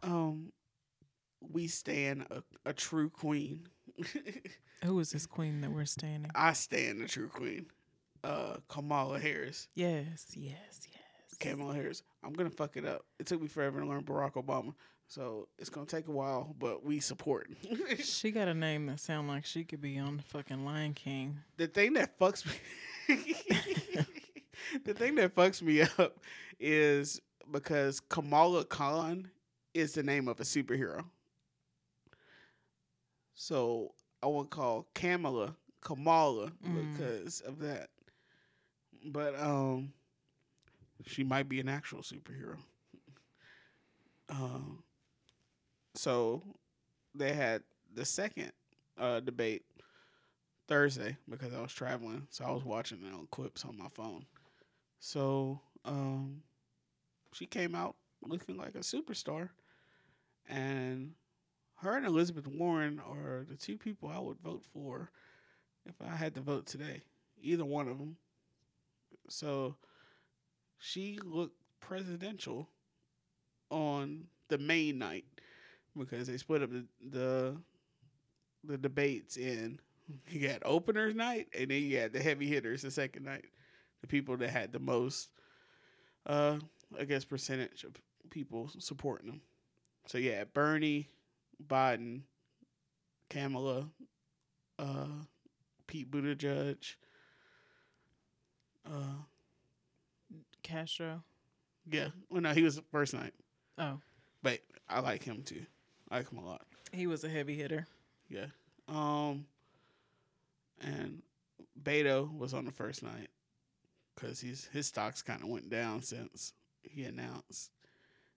Um, we stand a, a true queen. who is this queen that we're standing? I stand a true queen. Uh, Kamala Harris. Yes, yes, yes. Kamala Harris. I'm gonna fuck it up. It took me forever to learn Barack Obama, so it's gonna take a while. But we support. She got a name that sound like she could be on the fucking Lion King. the thing that fucks me, the thing that fucks me up, is because Kamala Khan is the name of a superhero. So I would call Kamala Kamala Mm. because of that. But um, she might be an actual superhero. Um, so they had the second uh, debate Thursday because I was traveling, so I was watching it on clips on my phone. So um, she came out looking like a superstar, and her and Elizabeth Warren are the two people I would vote for if I had to vote today. Either one of them. So she looked presidential on the main night because they split up the the, the debates in you had openers night and then you had the heavy hitters the second night. The people that had the most uh I guess percentage of people supporting them. So yeah, Bernie, Biden, Kamala, uh Pete Buttigieg, uh Castro. yeah. Well no, he was the first night. Oh, But I like him too. I like him a lot. he was a heavy hitter. Yeah. Um. And Beto was on the first night because he's his stocks kind of went down since he announced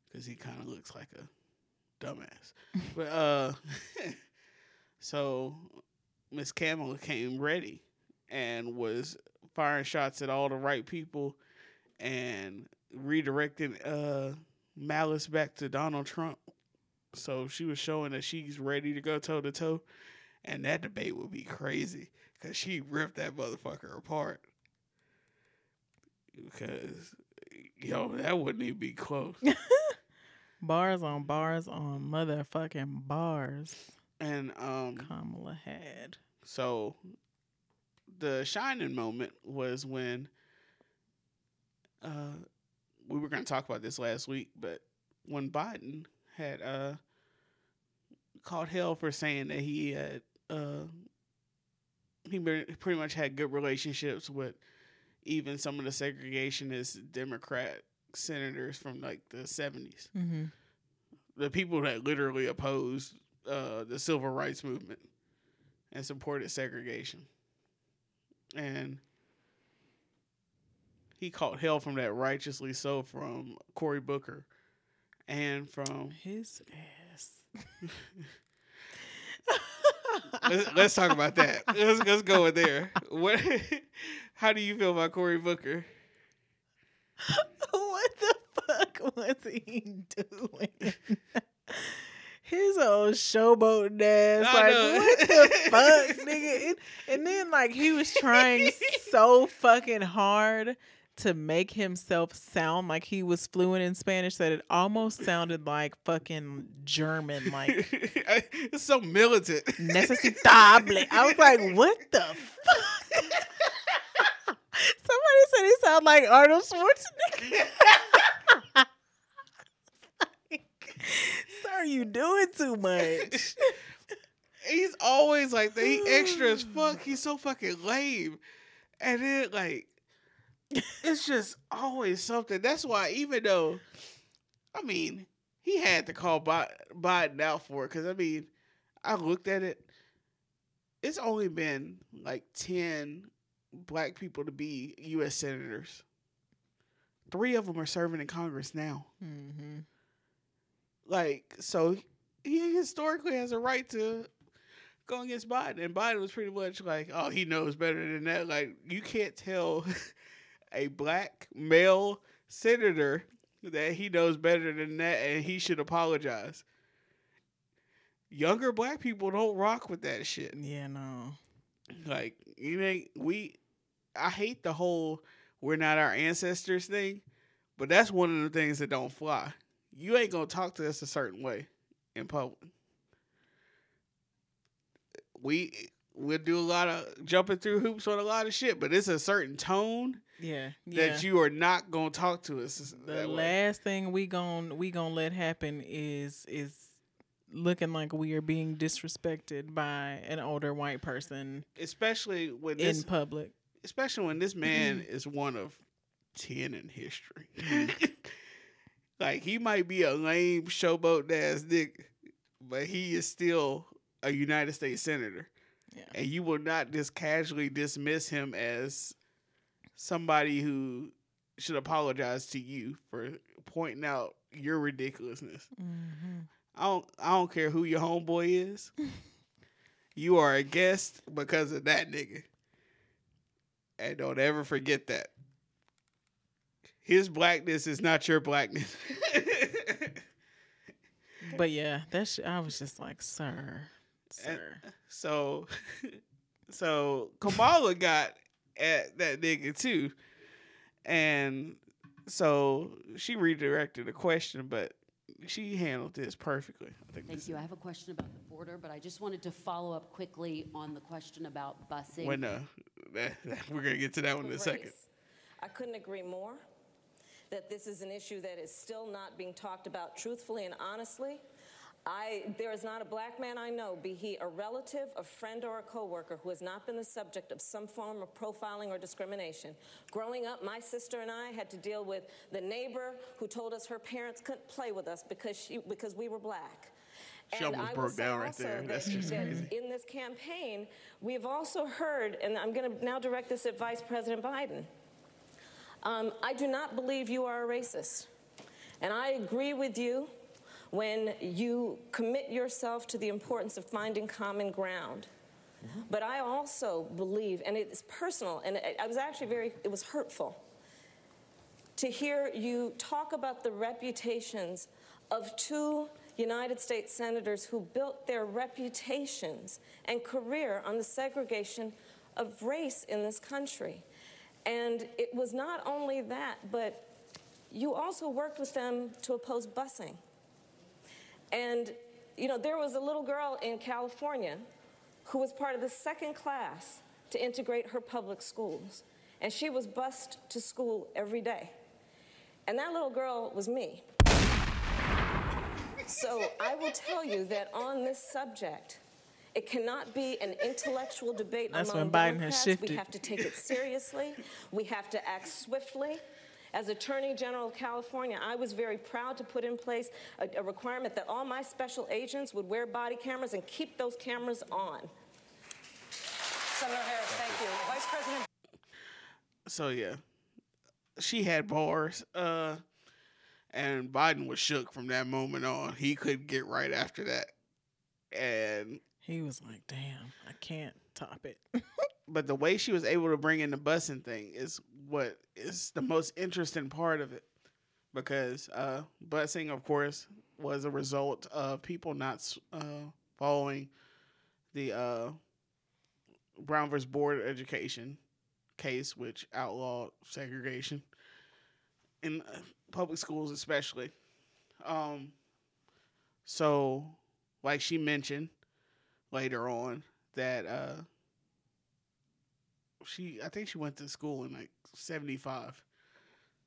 because he kind of looks like a dumbass. but uh, so Miss Kamala came ready and was firing shots at all the right people and redirecting uh malice back to Donald Trump. So she was showing that she's ready to go toe to toe, and that debate would be crazy because she ripped that motherfucker apart. Because yo, that wouldn't even be close. Bars on bars on motherfucking bars. And um, Kamala had. so the shining moment was when uh, we were going to talk about this last week, but when Biden had uh, called hell for saying that he had uh, he pretty much had good relationships with even some of the segregationist Democrat senators from like the 70s Mm-hmm. the people that literally opposed uh, the civil rights movement and supported segregation. And he caught hell from that righteously so from Cory Booker and from His ass. let's, let's talk about that. Let's let's go in there. What how do you feel about Cory Booker? what the fuck was he doing? His old showboat ass. I Like, know. what the fuck, nigga? And, and then, like, he was trying so fucking hard to make himself sound like he was fluent in Spanish that it almost sounded like fucking German. Like, it's so militant. necesitable. I was like, what the fuck? Somebody said he sounded like Arnold Schwarzenegger. Sir, you doing too much. He's always like that. He extra as fuck. He's so fucking lame. And then like it's just always something. That's why even though I mean, he had to call Biden out for it cuz I mean, I looked at it. It's only been like 10 black people to be US senators. 3 of them are serving in Congress now. Mm-hmm. Like, so he historically has a right to go against Biden. And Biden was pretty much like, oh, he knows better than that. Like, you can't tell a black male senator that he knows better than that and he should apologize. Younger black people don't rock with that shit. Yeah, no. Like, you ain't, we, I hate the whole we're not our ancestors thing, but that's one of the things that don't fly. You ain't gonna talk to us a certain way in public. We we'll do a lot of jumping through hoops on a lot of shit, but it's a certain tone Yeah, yeah. that you are not gonna talk to us. the way. last thing we gon' we gonna let happen is is looking like we are being disrespected by an older white person especially when in this, public. especially when this man is one of ten in history. Mm-hmm. like he might be a lame showboat ass nigga, but he is still a United States senator, Yeah. and you will not just casually dismiss him as somebody who should apologize to you for pointing out your ridiculousness. Mm-hmm. I don't I don't care who your homeboy is. you are a guest because of that nigga. And don't ever forget that. His blackness is not your blackness. But yeah, that's I was just like, sir, And- sir. so so Kamala got at that nigga too. And so she redirected the question, but she handled this perfectly. I think Thank this you. I have a question about the border, but I just wanted to follow up quickly on the question about busing. when uh, that, that- we're gonna get to that one in a second. I couldn't agree more that this is an issue that is still not being talked about truthfully and honestly. I, there is not a black man I know, be he a relative, a friend, or a coworker, who has not been the subject of some form of profiling or discrimination. Growing up, my sister and I had to deal with the neighbor who told us her parents couldn't play with us because, she, because we were black. She And almost I broke down right there. that- That's just crazy. In this campaign, we've also heard, and I'm going to now direct this at Vice President Biden. Um, I do not believe you are a racist. And I agree with you when you commit yourself to the importance of finding common ground. But I also believe, and it's personal, and I I was actually very, it was hurtful to hear you talk about the reputations of two United States senators who built their reputations and career on the segregation of race in this country. And it was not only that, but you also worked with them to oppose busing. And, you know, there was a little girl in California who was part of the second class to integrate her public schools. And she was bused to school every day. And that little girl was me. So I will tell you that on this subject, it cannot be an intellectual debate That's among when Biden has shifted. We have to take it seriously. we have to act swiftly. As Attorney General of California, I was very proud to put in place a, a requirement that all my special agents would wear body cameras and keep those cameras on. Senator Harris, thank you. Vice President So yeah, she had bars, uh, and Biden was shook from that moment on. He couldn't get right after that, and He was like, "Damn, I can't top it." but the way she was able to bring in the busing thing is what is the most interesting part of it because uh, busing, of course, was a result of people not uh, following the uh, Brown versus Board of Education case, which outlawed segregation in uh, public schools, especially. Um, so, like she mentioned later on, that uh, she I think she went to school in like 75.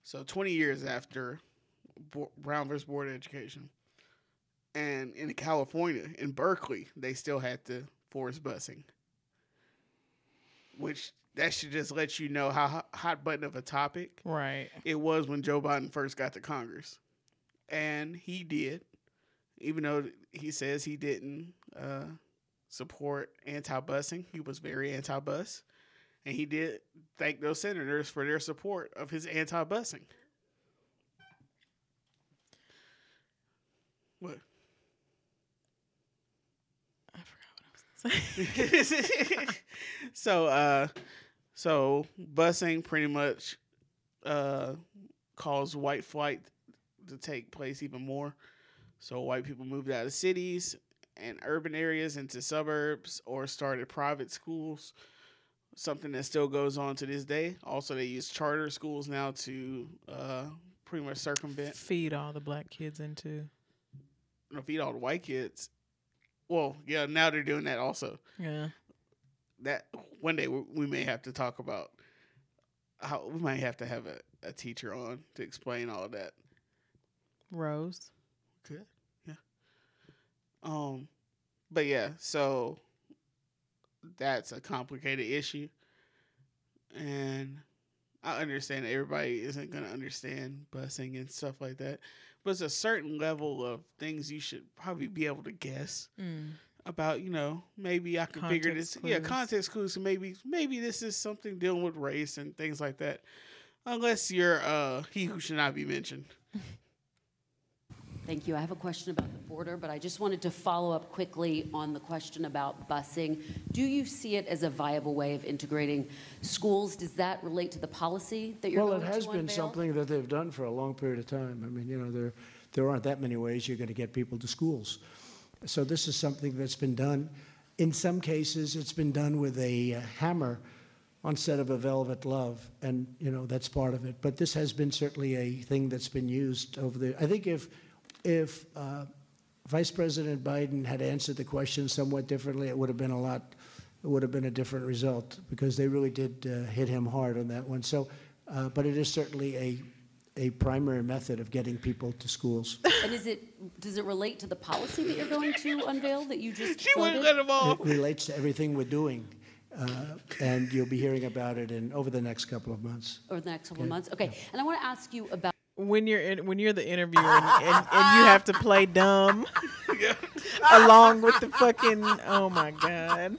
So 20 years after Bo- Brown versus Board of Education. And in California, in Berkeley, they still had the force busing. Which that should just let you know how hot- button of a topic right. it was when Joe Biden first got to Congress. And he did, even though he says he didn't uh, support anti busing, he was very anti bus. And he did thank those senators for their support of his anti busing. What? I forgot what I was gonna say. so uh so busing pretty much uh caused white flight to take place even more. So white people moved out of cities and urban areas into suburbs or started private schools. Something that still goes on to this day. Also, they use charter schools now to uh, pretty much circumvent Feed all the black kids into. know, feed all the white kids. Well, yeah, now they're doing that also. Yeah. that one day we, we may have to talk about how we might have to have a, a teacher on to explain all that. Rose. Good. Yeah. Um but yeah, so that's a complicated issue. And I understand everybody isn't gonna understand busing and stuff like that. But it's a certain level of things you should probably be able to guess Mm. about you know maybe I can figure this yeah context clues so maybe maybe this is something dealing with race and things like that unless you're uh he who should not be mentioned Thank you. I have a question about the border, but I just wanted to follow up quickly on the question about busing. Do you see it as a viable way of integrating schools? Does that relate to the policy that you're Well, going it to has been unveil? something that they've done for a long period of time. I mean, you know, there, there aren't that many ways you're going to get people to schools. So this is something that's been done. In some cases, it's been done with a uh, hammer instead of a velvet glove, and you know that's part of it. But this has been certainly a thing that's been used over the. I think if if uh, Vice President Biden had answered the question somewhat differently, it would have been a lot. It would have been a different result because they really did uh, hit him hard on that one. So, uh, but it is certainly a a primary method of getting people to schools. And is it, does it relate to the policy that you're going to unveil that you just she wouldn't floated? let him off It relates to everything we're doing, uh, and you'll be hearing about it in over the next couple of months. Over the next couple of months? Okay. And I want to ask you about When you're in, when you're the interviewer and, and, and you have to play dumb along with the fucking oh my god.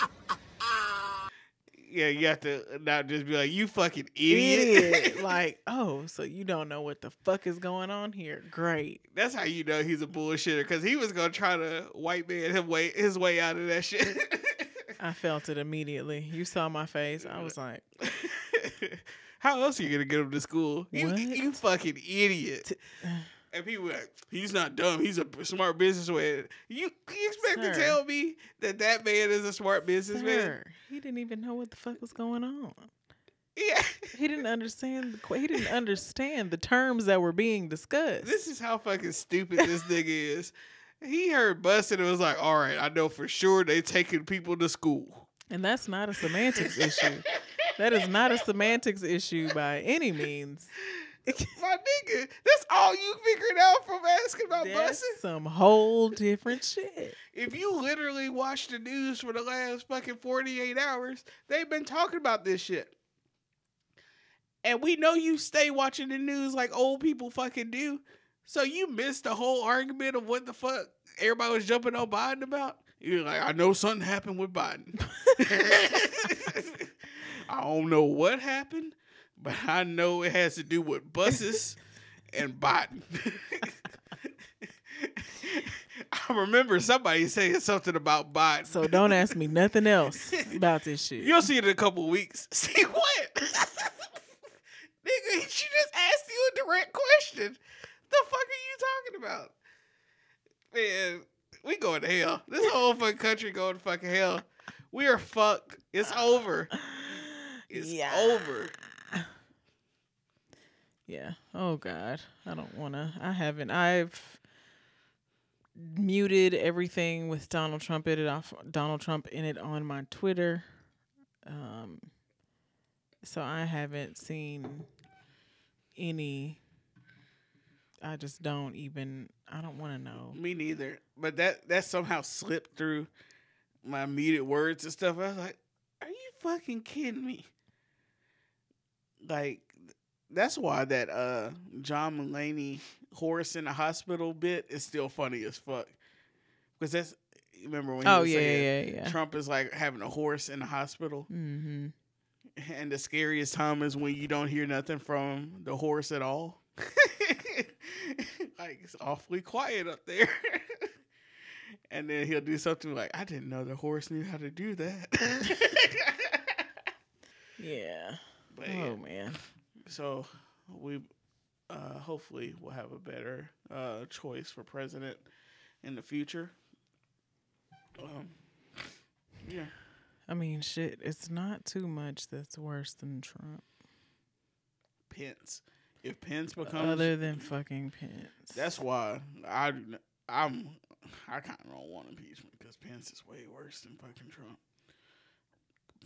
Yeah you have to not just be like you fucking idiot, idiot. Like oh so you don't know what the fuck is going on here? Great. That's how you know he's a bullshitter because he was gonna try to white man his way his way out of that shit. I felt it immediately. You saw my face. I was like how else are you gonna get him to school you, What? you fucking idiot uh. And people were like, he's not dumb. He's a smart businessman. You, you expect to tell me that that man is a smart businessman? Sir, he didn't even know what the fuck was going on Yeah. he didn't understand the he didn't understand the terms that were being discussed This is how fucking stupid this nigga is. he heard busing and was like, all right, I know for sure they taking people to school. And that's not a semantics issue. That is not a semantics issue by any means. My nigga, that's all you figured out from asking about That's busing? some whole different shit. If you literally watch the news for the last fucking 48 hours, they've been talking about this shit. And we know you stay watching the news like old people fucking do. So you missed the whole argument of what the fuck everybody was jumping on Biden about. You're like, I know something happened with Biden. I don't know what happened, but I know it has to do with buses and Biden. I remember somebody saying something about Biden. So don't ask me nothing else about this shit. You'll see it in a couple weeks. See what? Nigga, she just asked you a direct question. The fuck are you talking about? Man, we going to hell. This whole fucking country going to fucking hell. We are fucked. It's over. It's Yeah. over. Yeah. Oh God. I don't wanna I haven't I've muted everything with Donald Trump in it off Donald Trump in it on my Twitter. Um so I haven't seen any I just don't even I don't wanna know. Me neither. But that that somehow slipped through my muted words and stuff. I was like, "Are you fucking kidding me?" Like, that's why that uh John Mulaney horse in the hospital bit is still funny as fuck. Because that's remember when he Oh yeah, saying yeah, yeah. Trump is like having a horse in the hospital, Mm-hmm. and the scariest time is when you don't hear nothing from the horse at all. like it's awfully quiet up there. and then he'll do something like, "I didn't know the horse knew how to do that." Yeah. But yeah. Oh man. So we uh, hopefully will have a better uh, choice for president in the future. Um, yeah. I mean shit, it's not too much that's worse than Trump. Pence. If Pence becomes Other than fucking Pence. That's why I I'm I kind of don't want impeachment because Pence is way worse than fucking Trump.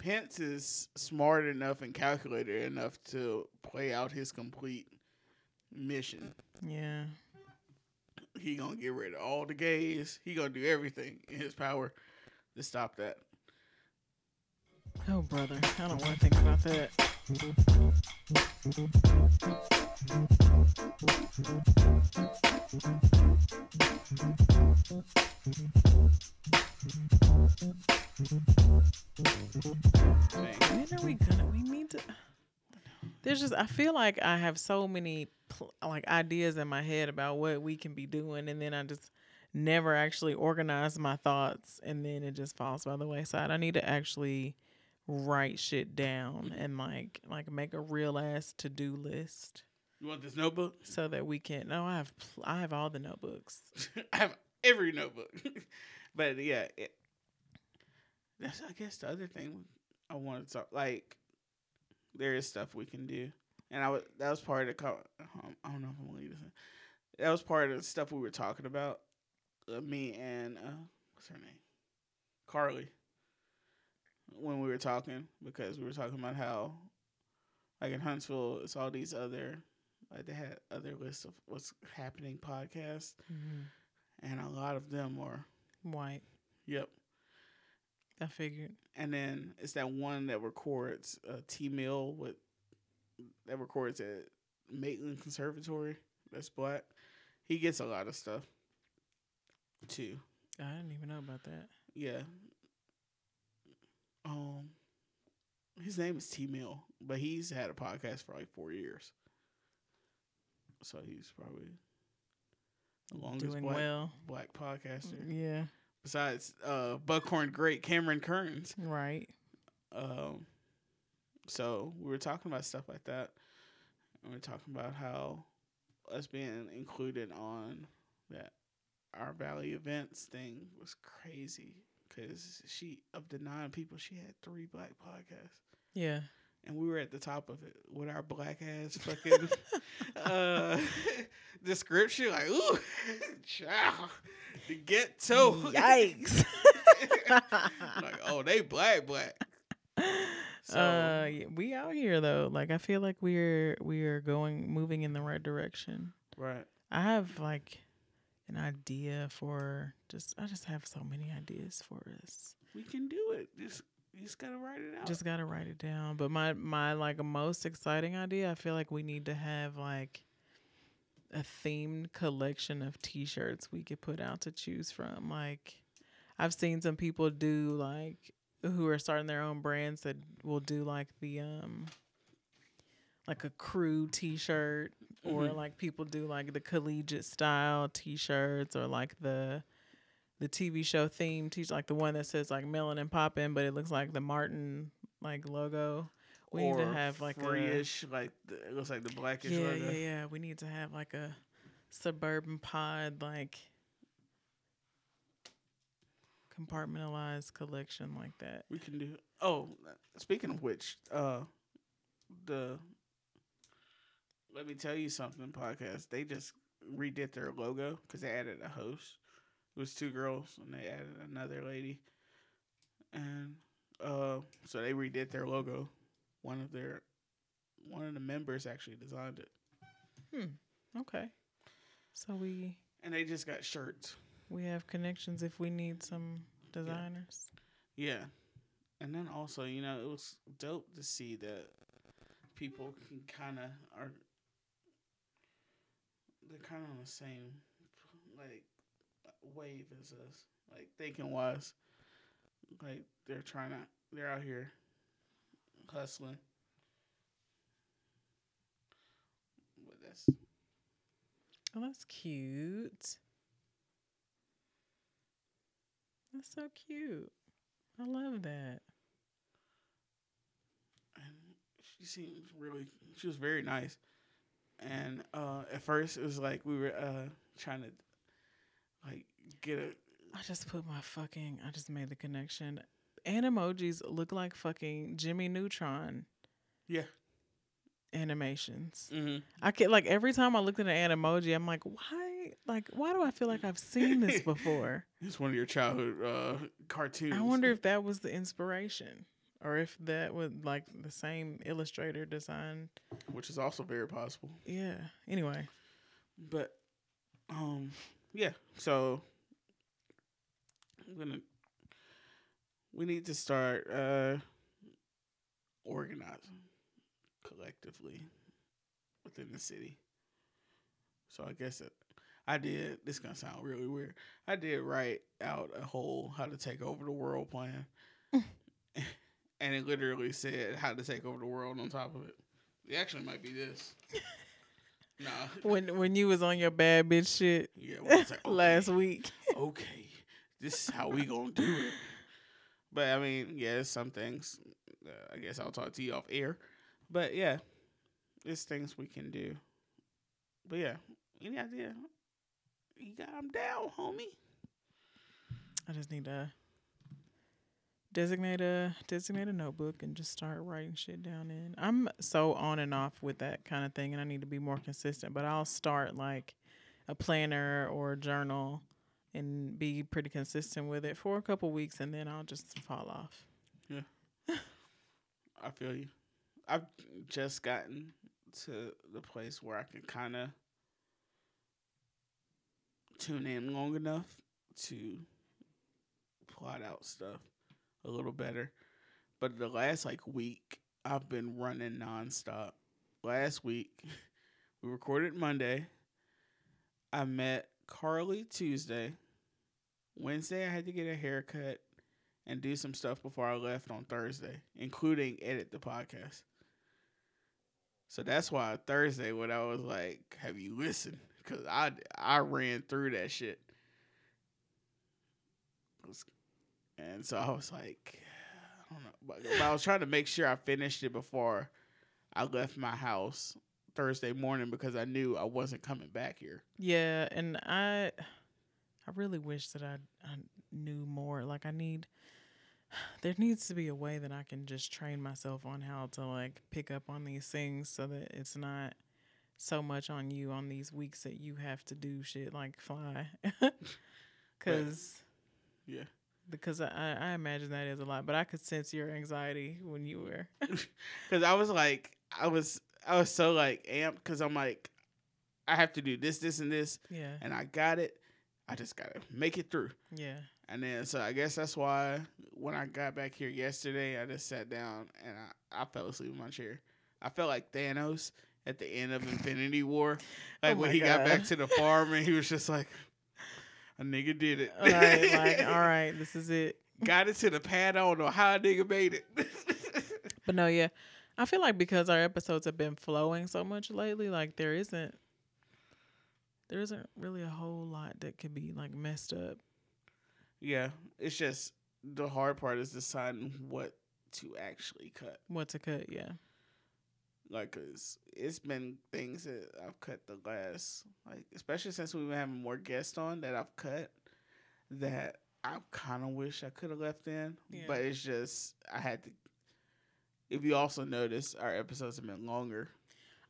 Pence is smart enough and calculated enough to play out his complete mission. Yeah. He gonna get rid of all the gays. He gonna do everything in his power to stop that. Oh brother, I don't want to think about that. When are we gonna? We need to. There's just I feel like I have so many pl- like ideas in my head about what we can be doing, and then I just never actually organize my thoughts, and then it just falls by the wayside. I need to actually write shit down and like like make a real ass to do list You want this notebook? so that we can. No, I have pl- I have all the notebooks. I have every notebook. but yeah, it, that's I guess the other thing I wanted to talk like there is stuff we can do, and I was that was part of the um, I don't know if I'm gonna leave this. In. That was part of the stuff we were talking about. Uh, me and uh, what's her name, Carly. When we were talking, because we were talking about how, like in Huntsville, it's all these other, like they had other lists of what's happening podcasts. And a lot of them are White. yep. I figured. and then it's that one that records uh, T Mill with that records at Maitland Conservatory. That's black. He gets a lot of stuff too. I didn't even know about that. yeah. Um his name is T Mill but he's had a podcast for like four years so he's probably the longest Doing black, well. black podcaster Yeah. besides uh Buckhorn great Cameron Kearns. Right. Um so we were talking about stuff like that. And we are talking about how us being included on that our Valley events thing was crazy because she of the nine people she had three black podcasts Yeah. And we were at the top of it with our black ass fucking uh description like ooh child to get to. Yikes. like, oh, they black, black. So, uh, we out here though. Like I feel like we're we're going moving in the right direction. right. I have like an idea for just I just have so many ideas for us. We can do it. Just you just gotta write it out. Just gotta write it down. But my my like most exciting idea, I feel like we need to have like a themed collection of T-shirts we could put out to choose from. Like I've seen some people do like who are starting their own brands that will do like the um like a crew T-shirt or like people do like the collegiate style T-shirts or like the the TV show theme t like the one that says like Melon and Poppin', but it looks like the Martin like logo. We need to have like a free-ish, like the, it looks like the blackish yeah, logo. yeah, yeah. We need to have like a suburban pod like compartmentalized collection like that. We can do. Oh, speaking of which, uh, the let me tell you something podcast. They just redid their logo because they added a host. It was two girls and they added another lady, and uh, so they redid their logo. One of their one of the members actually designed it, Hmm. Okay. So we and they just got shirts. we have connections if we need some designers. Yeah. And then also, you know, it was dope to see that people can kind of are they're kind of on the same like wave as us, like thinking wise. Like they're trying to, they're out here hustling. But that's Oh, that's cute. That's so cute. I love that. and she seems really she was very nice and uh at first it was like we were uh trying to like get a I just put my fucking. I just made the connection. And emojis look like fucking Jimmy Neutron yeah animations. mm-hmm. I get like every time I look at an emoji, I'm like, why? Like, why do I feel like I've seen this before? it's one of your childhood uh cartoons I wonder if that was the inspiration, or if that was like the same illustrator design. which is also very possible Yeah. Anyway, but um yeah so i'm gonna we need to start uh organizing collectively within the city. So i guess it, i did this is gonna sound really weird. I did write out a whole how to take over the world plan. And it literally said how to take over the world on top of it. It actually might be this. Nah. When when you was on your bad bitch shit yeah well, like, last week, okay, this is how we gonna do it. But I mean, yeah, some things. Uh, I guess I'll talk to you off air. But yeah, there's things we can do. But yeah, any idea? You got them down, homie. I just need to designate a designate a notebook and just start writing shit down in. I'm so on and off with that kind of thing and I need to be more consistent, but I'll start like a planner or a journal and be pretty consistent with it for a couple weeks and then I'll just fall off. Yeah, I feel you. I've just gotten to the place where I can kind of tune in long enough to plot out stuff a little better. But the last like week, I've been running nonstop. Last week, we recorded Monday. I met Carly Tuesday. Wednesday, I had to get a haircut and do some stuff before I left on Thursday, including edit the podcast. So that's why Thursday, when I was like, "Have you listened?" Because I I ran through that shit, and so I was like, I don't know, but, but I was trying to make sure I finished it before I left my house Thursday morning because I knew I wasn't coming back here. Yeah, and I I really wish that I I knew more. Like I need there needs to be a way that I can just train myself on how to like pick up on these things so that it's not so much on you on these weeks that you have to do shit like fly. because Yeah. because I, I imagine that is a lot. But I could sense your anxiety when you were. Cause I was like, I was, I was so like amped. Cause I'm like, I have to do this, this, and this, yeah, and I got it. I just gotta make it through. yeah, And then, so I guess that's why when I got back here yesterday, I just sat down and I, I fell asleep in my chair. I felt like Thanos at the end of Infinity War, like Oh when he got back to the farm and he was just like, "A nigga did it." all right, like all right, this is it. got it to the pad. I don't know how a nigga made it. But no, yeah, I feel like because our episodes have been flowing so much lately, like there isn't there isn't really a whole lot that could be like messed up. yeah, it's just the hard part is deciding what to actually cut. What to cut? Yeah, Like, cause it's been things that I've cut the last, like, especially since we've been having more guests on that I've cut that I kind of wish I could have left in, Yeah. but it's just I had to. If you also notice, our episodes have been longer.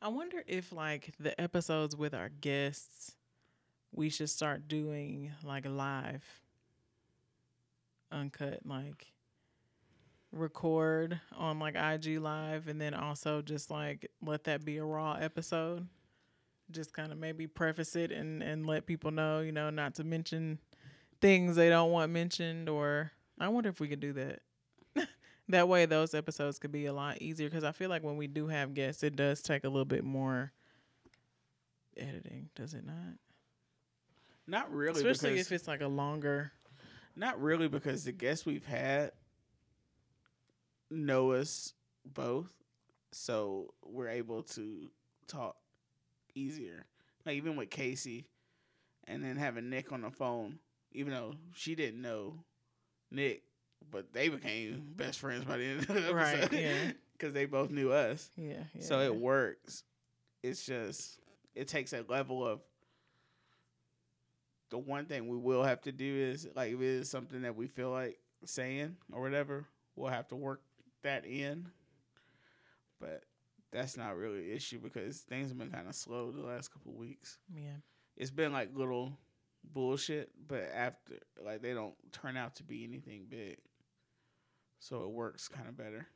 I wonder if like the episodes with our guests, we should start doing like live, uncut, like record on like IG live, and then also just like let that be a raw episode. Just kind of maybe preface it and and let people know, you know, not to mention things they don't want mentioned. Or I wonder if we could do that. That way, those episodes could be a lot easier because I feel like when we do have guests, it does take a little bit more editing, does it not? Not really, Especially because, if it's like a longer. not really because the guests we've had know us both, so we're able to talk easier. Like even with Casey, and then having Nick on the phone, even though she didn't know Nick, but they became mm-hmm. best friends by the end of the episode, Right, yeah. because they both knew us. Yeah, yeah. So it works. It's just it takes a level of the one thing we will have to do is like if it is something that we feel like saying or whatever, we'll have to work that in. But that's not really an issue because things have been kind of slow the last couple of weeks. yeah. It's been like little bullshit, but after like they don't turn out to be anything big. So it works kind of better.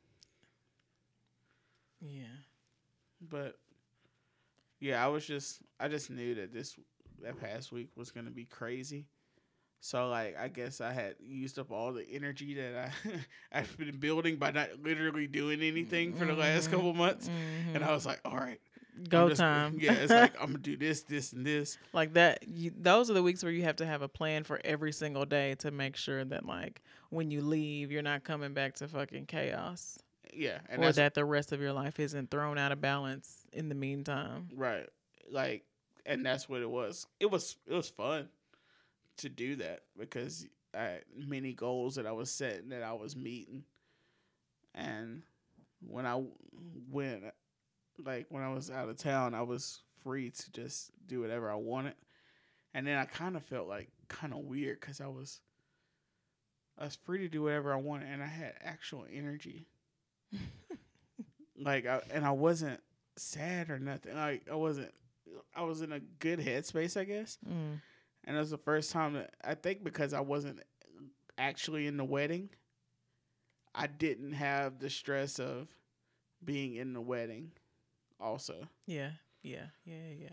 Yeah. But yeah, I was just I just knew that this that past week was gonna be crazy. So like I guess I had used up all the energy that I I've been building by not literally doing anything for the last mm-hmm. couple months. And I mm-hmm. was like, all right. Go just- time. Yeah, it's like I'm gonna do this, this, and this. like that you, those are the weeks where you have to have a plan for every single day to make sure that like when you leave you're not coming back to fucking chaos Yeah. And or that the rest of your life isn't thrown out of balance in the meantime Right. Like and that's what it was. It was it was fun to do that because I had many goals that I was setting that I was meeting. And when I went like when I was out of town, I was free to just do whatever I wanted. And then I kind of felt like kind of weird cuz I was I was free to do whatever I wanted and I had actual energy. like I, and I wasn't sad or nothing. Like I wasn't. I was in a good headspace, I guess. Mm. And it was the first time that I think because I wasn't actually in the wedding, I didn't have the stress of being in the wedding. Also, yeah yeah yeah yeah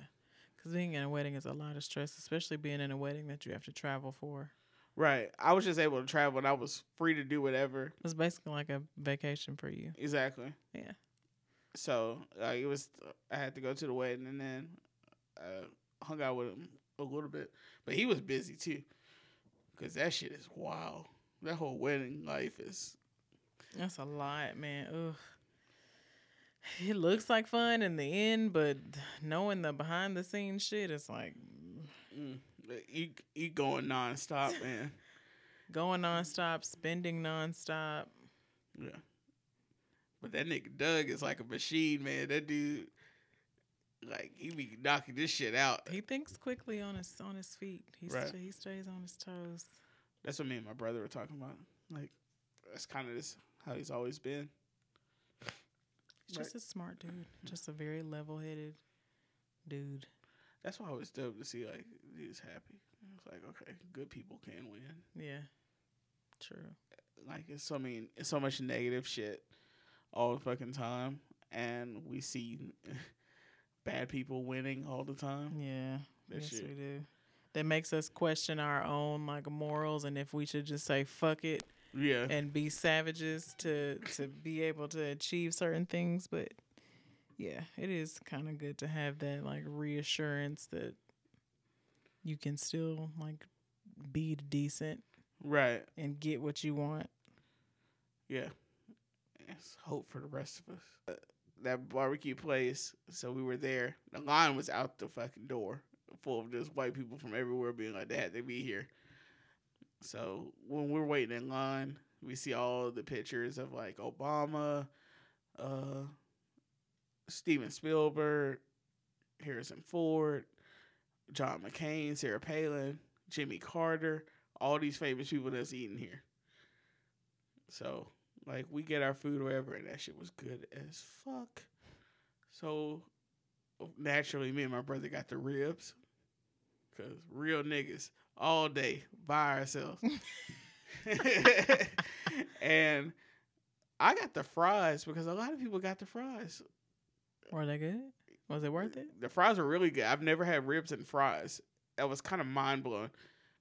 because being in a wedding is a lot of stress especially being in a wedding that you have to travel for right? I was just able to travel, and I was free to do whatever. it's basically like a vacation for you Exactly. yeah So like it was, I had to go to the wedding, and then uh, hung out with him a little bit, but he was busy too, cause that shit is wild. That whole wedding life is That's a lot, man. Ugh. It looks like fun in the end, but knowing the behind the scenes shit, it's like mm, you you going nonstop, man. going nonstop, spending nonstop. Yeah. But that nigga Doug is like a machine, man. That dude, like, he be knocking this shit out. He thinks quickly on his on his feet. He Right. sta- he stays on his toes. That's what me and my brother were talking about. Like, that's kind of just how he's always been. He's just a smart dude. Just a very level headed dude. That's why it was dope to see, like, he was happy. It's like okay, good people can win. Yeah. True. Like it's so mean, it's so much negative shit all the fucking time, and we see bad people winning all the time. Yeah. That yes, shit. we do. That makes us question our own like morals and if we should just say fuck it Yeah, and be savages to to be able to achieve certain things. But yeah, it is kind of good to have that like reassurance that you can still like be decent right. and get what you want. Yeah, it's hope for the rest of us. Uh, that barbecue place. So we were there. The line was out the fucking door, full of just white people from everywhere being like, "They had to be here." So when we're waiting in line, we see all the pictures of like Obama, uh, Steven Spielberg, Harrison Ford, John McCain, Sarah Palin, Jimmy Carter, all these famous people that's eating here. So, like, we get our food wherever, and that shit was good as fuck. So, naturally, me and my brother got the ribs. Because real niggas all day by ourselves. and I got the fries because a lot of people got the fries. Were they good? Was it worth it? The fries were really good. I've never had ribs and fries. That was kind of mind blowing.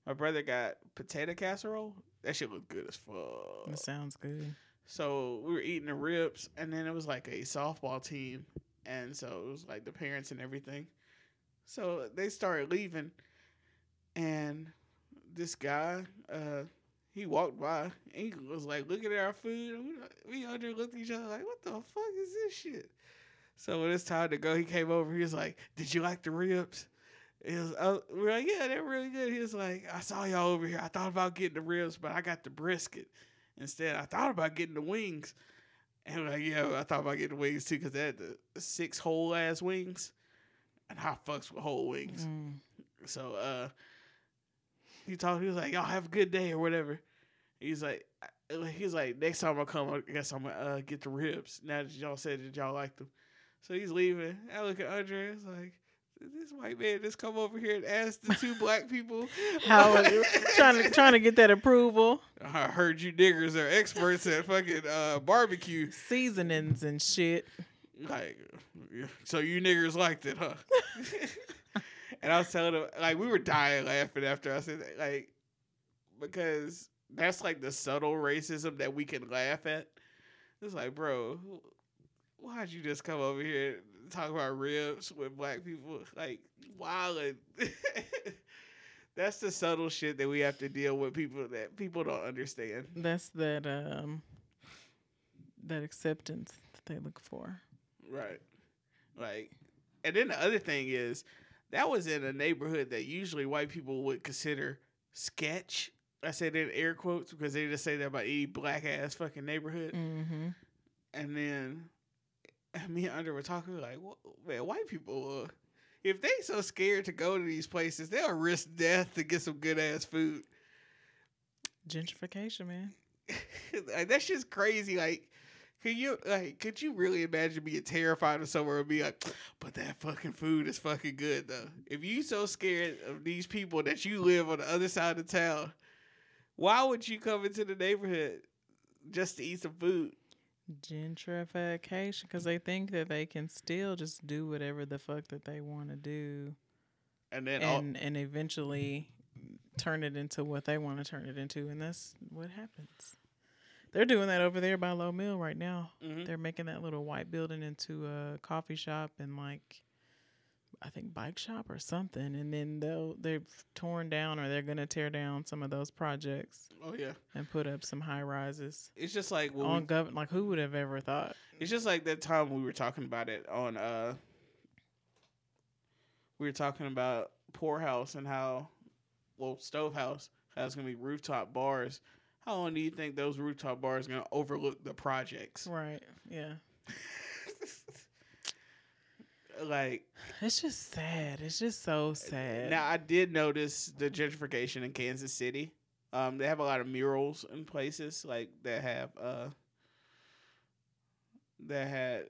My brother got potato casserole. That shit looked good as fuck. It sounds good. So we were eating the ribs, and then it was like a softball team, and so it was like the parents and everything. So they started leaving, and this guy, uh, he walked by, and he was like looking at our food, and we, we under looked at each other like, "What the fuck is this shit?" So when it's time to go, he came over. He was like, "Did you like the ribs?" He was, uh, we were like, "Yeah, they're really good." He was like, "I saw y'all over here. I thought about getting the ribs, but I got the brisket." Instead, I thought about getting the wings. And we're like, yeah, I thought about getting the wings too because they had the six whole ass wings. And I fucks with whole wings. Mm. So uh he talked, he was like, Y'all have a good day or whatever. He's like he's like, next time I come, I guess I'm gonna uh, get the ribs. Now that y'all said that y'all like them. So he's leaving. I look at Andre, it's like this white man just come over here and ask the two black people How trying to trying to get that approval, I heard you niggers are experts at fucking uh, barbecue. seasonings and shit. Like, so you niggers liked it, huh? and I was telling them, like, we were dying laughing after I said that, like, because that's like the subtle racism that we can laugh at. It's like, bro, why'd you just come over here and talk about ribs with black people? Like, wildin'. that's the subtle shit that we have to deal with people that people don't understand. That's that um that acceptance that they look for. Right. Like, and then the other thing is, that was in a neighborhood that usually white people would consider sketch. I said in air quotes because they just say that about any black ass fucking neighborhood. Mm-hmm. And then me and Andre were talking like, "Wha- man, white people, uh, if they so scared to go to these places, they'll risk death to get some good ass food. Gentrification, man. like that shit's crazy. Like, could you like could you really imagine being terrified of somewhere and be like, but that fucking food is fucking good though. If you so scared of these people that you live on the other side of town, why would you come into the neighborhood just to eat some food? Gentrification, because they think that they can still just do whatever the fuck that they want to do, And then all, and and eventually turn it into what they want to turn it into, and that's what happens. They're doing that over there by Lowe Mill right now. Mhm. They're making that little white building into a coffee shop and like I think bike shop or something, and then they'll they've torn down or they're gonna tear down some of those projects oh yeah, and put up some high rises it's just like on we, gov. Like who would have ever thought? it's just like that time we were talking about it on uh we were talking about poorhouse and how well stovehouse how it's gonna be rooftop bars how long do you think those rooftop bars gonna overlook the projects Right? Yeah. like It's just sad. It's just so sad. now i did notice the gentrification in kansas city um they have a lot of murals in places like that have uh that had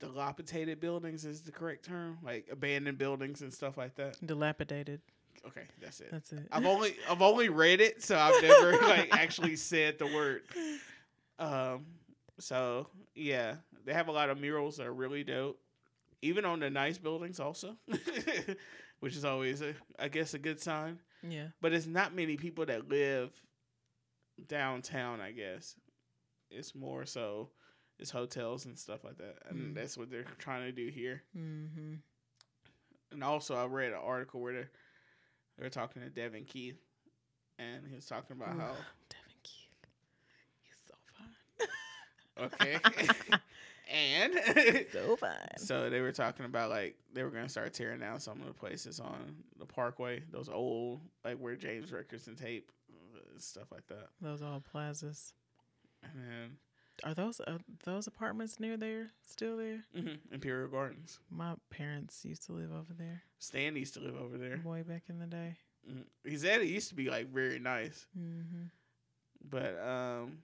dilapidated buildings is the correct term like abandoned buildings and stuff like that Dilapidated. Okay, that's it. That's it. I've only I've only read it, so I've never like actually said the word. Um. So yeah, they have a lot of murals that are really dope, even on the nice buildings also, which is always a I guess a good sign. yeah. But it's not many people that live downtown. I guess it's more so it's hotels and stuff like that, and Mm. that's what they're trying to do here. Mm-hmm. And also, I read an article where they're, they're talking to Devyn Keith, and he was talking about how Devyn Keith. He's so fine. okay, and So fine. so they were talking about like they were gonna start tearing down some of the places on the Parkway, those old like where James Rickerson tape uh, stuff like that, Those old plazas. and then Are those uh, those apartments near there still there? Mm-hmm. Imperial Gardens. My parents used to live over there Stan used to live over there. way back in the day. Mhm. He said it used to be like very nice. Mm-hmm. but um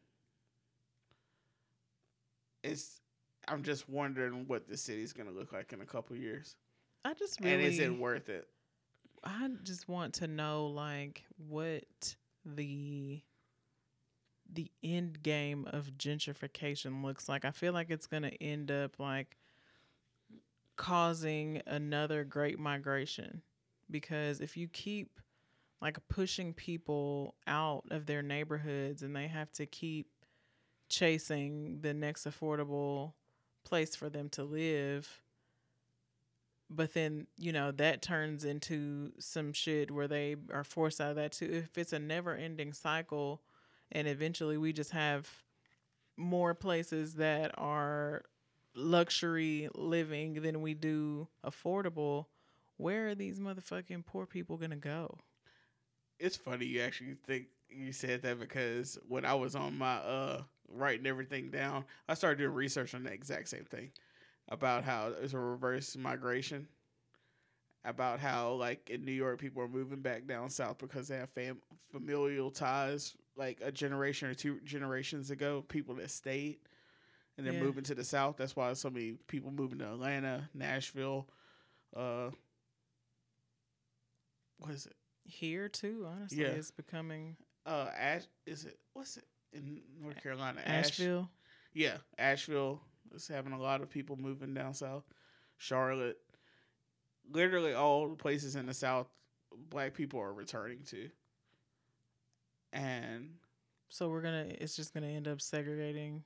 it's i'm just wondering what the city's gonna look like in a couple years I just really and is it worth it I just want to know like what the the end game of gentrification looks like. I feel like it's going to end up like causing another great migration because if you keep like pushing people out of their neighborhoods and they have to keep chasing the next affordable place for them to live but then you know that turns into some shit where they are forced out of that too if it's a never ending cycle and eventually we just have more places that are luxury living than we do affordable where are these motherfucking poor people gonna go? It's funny you actually think you said that because when i was on my uh writing everything down i started doing research on the exact same thing about how there's a reverse migration about how like in new york people are moving back down south because they have fam- familial ties like a generation or two generations ago people that stayed and they're Yeah. moving to the south that's why so many people moving to atlanta nashville uh what is it here too honestly Yeah. it's becoming uh Ash is it what's it in North Carolina? Ash- asheville yeah, Asheville is having a lot of people moving down south. Charlotte, literally all the places in the south, black people are returning to. And so we're gonna it's just gonna end up segregating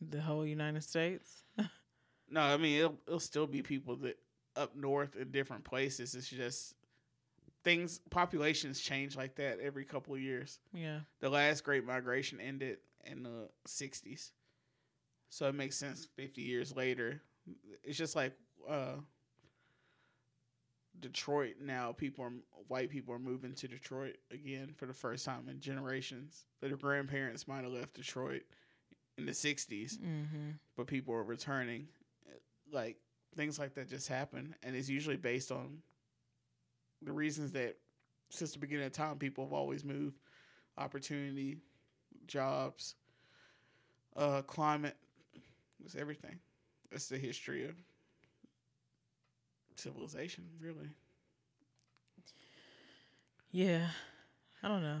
the whole united states no, I mean it'll, it'll still be people that up north in different places. It's just things populations change like that every couple of years. yeah the last great migration ended in the 60s so it makes sense 50 years later it's just like uh detroit now people are white people are moving to detroit again for the first time in generations. Their grandparents might have left detroit in the 60s mm-hmm. but people are returning. Like things like that just happen and it's usually based on the reasons that since the beginning of time people have always moved. Opportunity jobs uh climate it's everything. That's the history of civilization really yeah i don't know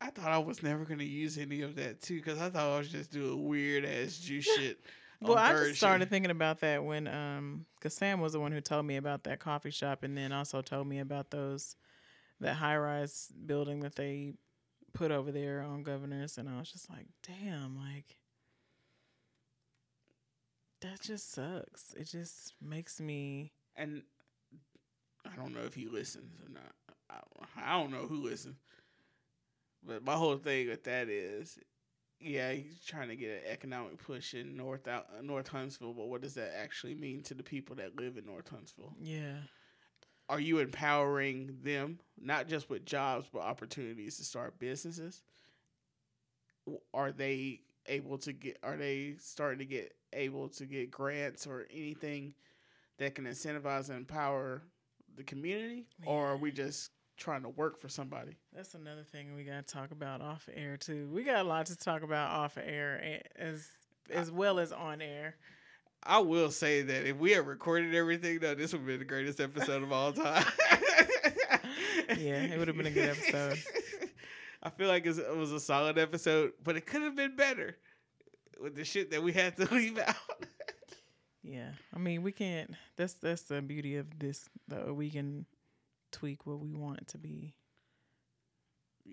i thought i was never going to use any of that too because i thought i was just doing weird ass juice shit Well, I just started thinking about that when, um, cause Sam was the one who told me about that coffee shop, and then also told me about those, that high rise building that they put over there on Governors, and I was just like, damn, like, that just sucks. It just makes me. And I don't know if he listens or not. I, I don't know who listens, but my whole thing with that is, yeah, he's trying to get an economic push in North out uh, North Huntsville, but what does that actually mean to the people that live in North Huntsville? Yeah. Are you empowering them not just with jobs but opportunities to start businesses? Are they able to get? Are they starting to get able to get grants or anything that can incentivize and empower the community, or are we just trying to work for somebody? That's another thing we got to talk about off air, too. We got a lot to talk about off air as as well as on air. I will say that if we had recorded everything, though, this would be the greatest episode of all time. Yeah, it would have been a good episode. I feel like it was a solid episode, but it could have been better with the shit that we had to leave out. Yeah, I mean, we can't. That's that's the beauty of this. Though we can tweak what we want to be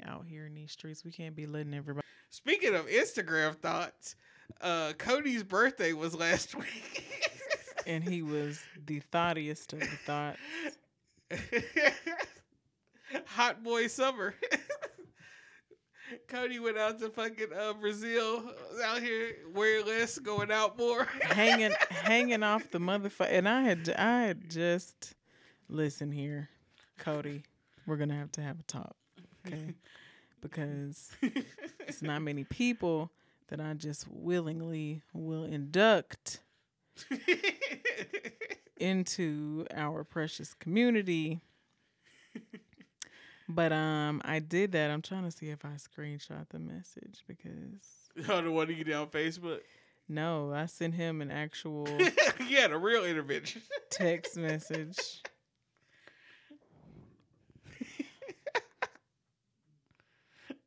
out here in these streets. We can't be letting everybody. Speaking of Instagram thoughts, uh, Cody's birthday was last week. And he was the thoughtiest of the thoughts. Hot boy summer. Cody went out to fucking uh, Brazil. Out here wearing less, going out more. hanging hanging off the motherfucker. And I had I had just listen here, Cody. We're gonna have to have a talk, okay? Because it's not many people that I just willingly will induct into our precious community. But um, I did that. I'm trying to see if I screenshot the message because oh, the one you get on Facebook. no, I sent him an actual he had a real intervention. text message.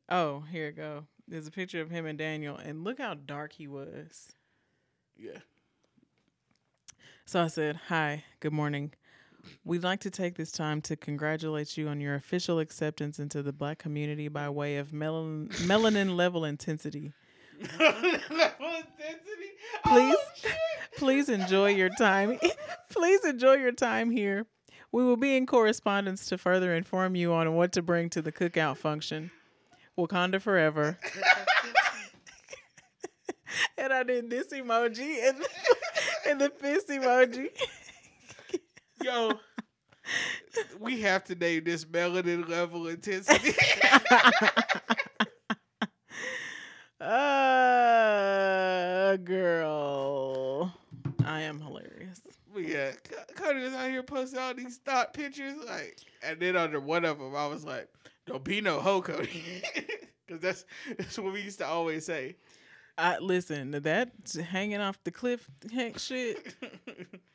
oh, here it go. There's a picture of him and Daniel, and look how dark he was. yeah. So I said, Hi, good morning. We'd like to take this time to congratulate you on your official acceptance into the black community by way of melanin, melanin level intensity. Level intensity. Please, Oh, please enjoy your time. please enjoy your time here. We will be in correspondence to further inform you on what to bring to the cookout function. Wakanda forever. and I did this emoji and, and the fist emoji. Yo, we have to name this melanin level intensity. Uh, girl, I am hilarious. But yeah, was out here posting all these thought pictures, like, and then under one of them, I was like, "Don't be no hoe, Cody," because that's that's what we used to always say. I listen to that hanging off the cliff heck shit.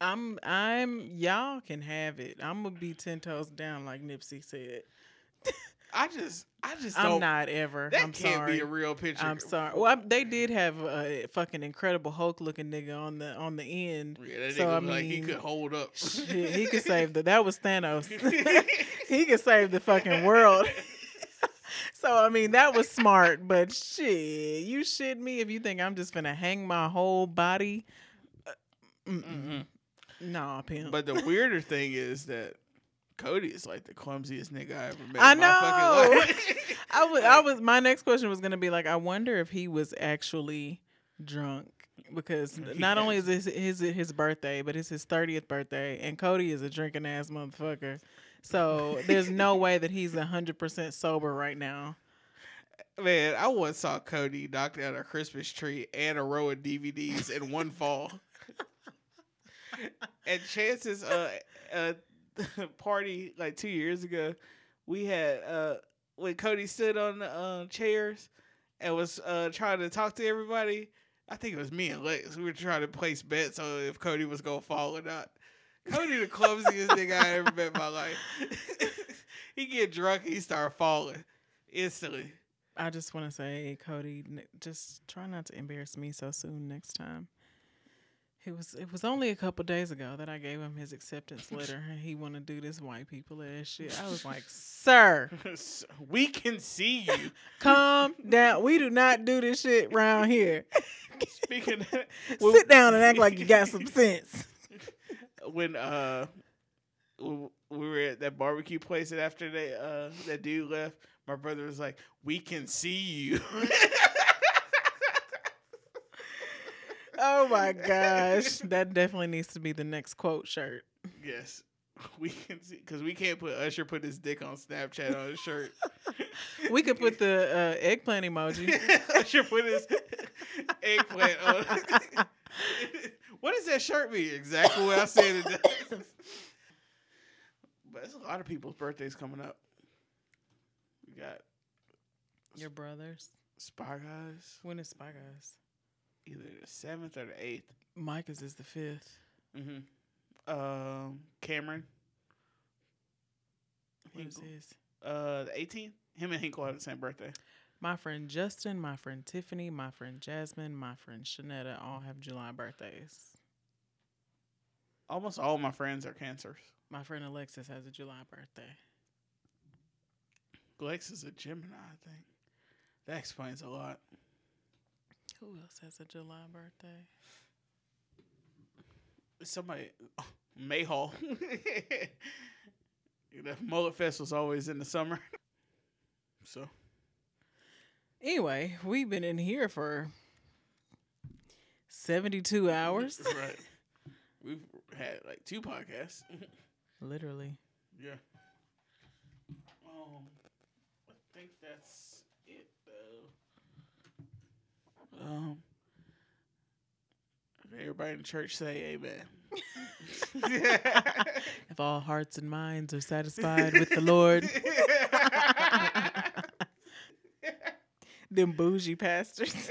I'm I'm y'all can have it. I'm gonna be ten toes down like Nipsey said. I just, I just I'm don't. not ever. That I'm can't sorry. be a real picture. I'm sorry. Well, I, they did have a fucking incredible Hulk looking nigga on the on the end. Yeah, that nigga so I looked like he could hold up. shit, he could save the. That was Thanos. he could save the fucking world. so I mean, that was smart. But shit, you shit me if you think I'm just gonna hang my whole body. Uh, mm-mm. Nah, pimp. But the weirder thing is that Cody is like the clumsiest nigga I ever met. I in my fucking know. life. I was. I was. My next question was gonna be like, I wonder if he was actually drunk because not only is this his his birthday, but it's his thirtieth birthday, and Cody is a drinking ass motherfucker. So there's no way that he's hundred percent sober right now. Man, I once saw Cody knock down a Christmas tree and a row of DVDs in one fall. And chances, uh, uh, party like two years ago, we had uh when Cody stood on the uh, chairs and was uh trying to talk to everybody. I think it was me and Lex. We were trying to place bets on if Cody was gonna fall or not. Cody, the clumsiest nigga I ever met in my life. he get drunk, he start falling instantly. I just want to say, Cody, just try not to embarrass me so soon next time. It was it was only a couple days ago that I gave him his acceptance letter, and he want to do this white people ass shit. I was like, sir. we can see you. Calm down. We do not do this shit around here. Speaking, of, Sit down and act like you got some sense. when uh we were at that barbecue place, and after they uh that dude left, my brother was like, "We can see you." Oh my gosh. That definitely needs to be the next quote shirt. yes, we can see because we can't put Usher put his dick on Snapchat on his shirt. We could put the uh, eggplant emoji. Usher put his eggplant on. what does that shirt mean? Exactly what I said it does. But there's a lot of people's birthdays coming up. We got Your brothers. Spy Guys, When is Spy Guys? Either the seventh or the eighth. Micah's is the fifth. Mm-hmm. Um, Cameron, What is Hinkle. his? Uh, the 18th. Him and Hinkle have the same birthday. My friend Justin, my friend Tiffany, my friend Jasmine, my friend Shanetta all have July birthdays. Almost all my friends are cancers. My friend Alexis has a July birthday. Lex is a Gemini, I think. That explains a lot. Who else has a July birthday? Somebody, Mayhall. the Mullet Fest was always in the summer. So, Anyway, we've been in here for 72 hours. right. We've had like two podcasts. Literally. Yeah. Um, I think that's it though. Um, everybody in church say amen. If all hearts and minds are satisfied with the Lord. Them bougie pastors.